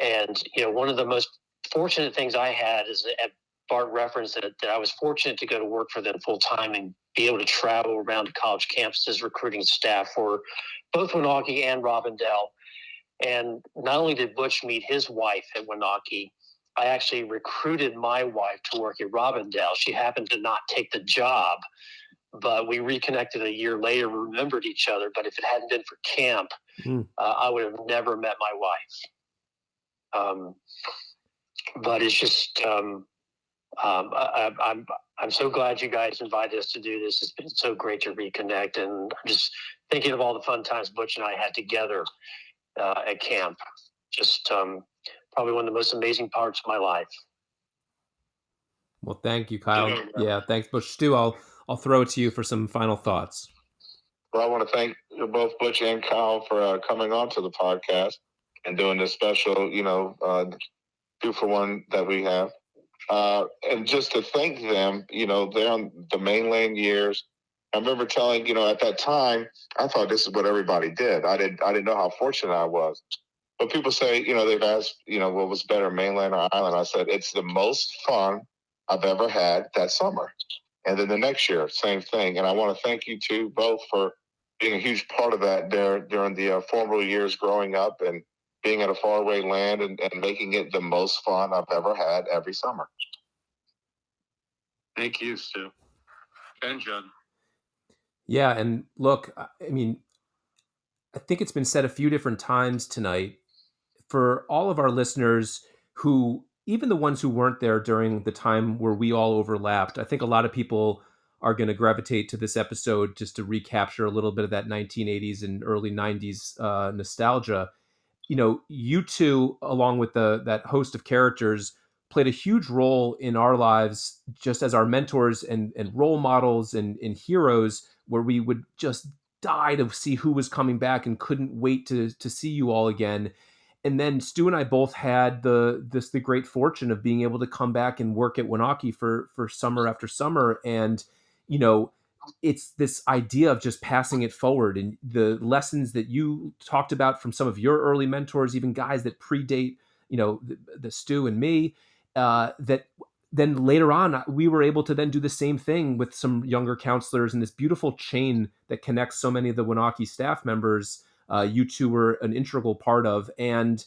[SPEAKER 5] And you know, one of the most fortunate things I had is that Bart referenced that, that I was fortunate to go to work for them full time and be able to travel around to college campuses recruiting staff for both Winaukee and Robindel. And not only did Butch meet his wife at Winaukee, I actually recruited my wife to work at Robindel. She happened to not take the job, but we reconnected a year later, remembered each other. But if it hadn't been for camp,
[SPEAKER 2] Mm.
[SPEAKER 5] uh, I would have never met my wife. Um, but it's just, um, um, I, I, I'm I'm so glad you guys invited us to do this. It's been so great to reconnect, and I'm just thinking of all the fun times Butch and I had together uh, at camp. Just um, probably one of the most amazing parts of my life.
[SPEAKER 2] Well, thank you, Kyle.
[SPEAKER 3] Yeah.
[SPEAKER 2] Yeah, thanks, Butch. Stu, I'll I'll throw it to you for some final thoughts.
[SPEAKER 3] Well, I want to thank both Butch and Kyle for uh, coming on to the podcast and doing this special, you know, uh, two for one that we have. Uh, and just to thank them, you know, they're on the mainland years. I remember telling, you know, at that time, I thought this is what everybody did. I didn't, I didn't know how fortunate I was. But people say, you know, they've asked, you know, what was better, mainland or island? I said, it's the most fun I've ever had that summer. And then the next year, same thing. And I want to thank you two both for being a huge part of that there during the uh, formative years growing up and being at a faraway land and, and making it the most fun I've ever had every summer.
[SPEAKER 4] Thank you, Stu. And John.
[SPEAKER 2] Yeah, and look, I I mean, I think it's been said a few different times tonight for all of our listeners who, even the ones who weren't there during the time where we all overlapped. I think a lot of people are going to gravitate to this episode just to recapture a little bit of that 1980s and early 90s uh, nostalgia. You know, you two, along with the that host of characters, played a huge role in our lives just as our mentors and, and role models and, and heroes where we would just die to see who was coming back and couldn't wait to to see you all again. And then Stu and I both had the this the great fortune of being able to come back and work at Winaukee for for summer after summer. And you know, it's this idea of just passing it forward and the lessons that you talked about from some of your early mentors, even guys that predate, you know, the, the Stu and me, uh, that then later on we were able to then do the same thing with some younger counselors and this beautiful chain that connects so many of the Winaukee staff members uh, you two were an integral part of. And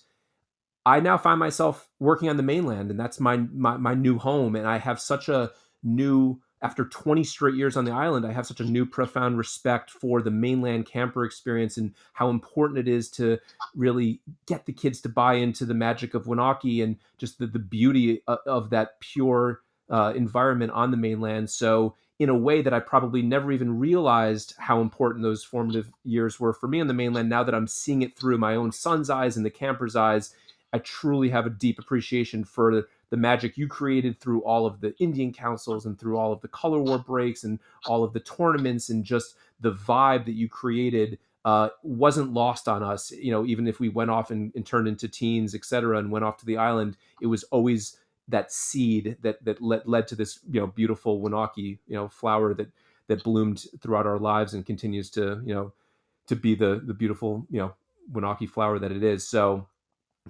[SPEAKER 2] i now find myself working on the mainland and that's my, my my new home. And i have such a new after 20 straight years on the island i have such a new profound respect for the mainland camper experience and how important it is to really get the kids to buy into the magic of Winaukee and just the, the beauty of, of that pure uh, environment on the mainland. So, in a way that I probably never even realized how important those formative years were for me on the mainland, now that I'm seeing it through my own son's eyes and the camper's eyes, I truly have a deep appreciation for the, magic you created through all of the Indian councils and through all of the color war breaks and all of the tournaments and just the vibe that you created uh, wasn't lost on us. You know, even if we went off and, and turned into teens, et cetera, and went off to the island, it was always that seed that that led, led to this you know beautiful Winaukee you know flower that that bloomed throughout our lives and continues to you know to be the the beautiful you know Winaukee flower that it is. So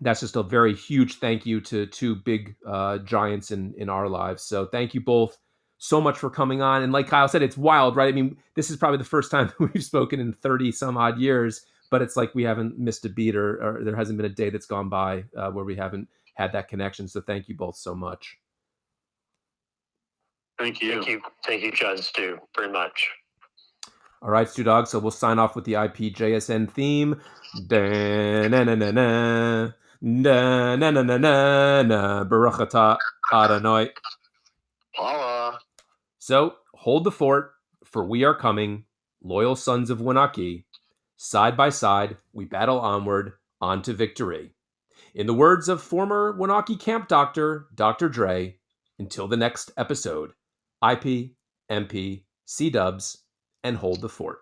[SPEAKER 2] that's just a very huge thank you to two big uh, giants in in our lives. So thank you both so much for coming on. And like Kyle said, it's wild, right? I mean, this is probably the first time *laughs* we've spoken in 30 some odd years, but it's like we haven't missed a beat or, or there hasn't been a day that's gone by uh, where we haven't had that connection. So thank you both so much.
[SPEAKER 4] Thank you.
[SPEAKER 5] Thank you, thank you, John Stu, very much.
[SPEAKER 2] All right, Stu Dog. So we'll sign off with the IPJSN theme. Da-na-na-na-na. Da-na-na-na-na. Baruch atah Adonai.
[SPEAKER 3] Paula.
[SPEAKER 2] So hold the fort, for we are coming, loyal sons of Winaukee. Side by side, we battle onward, on to victory. In the words of former Winaukee camp doctor, Dr. Dre, until the next episode, IP, MP, C dubs, and hold the fort.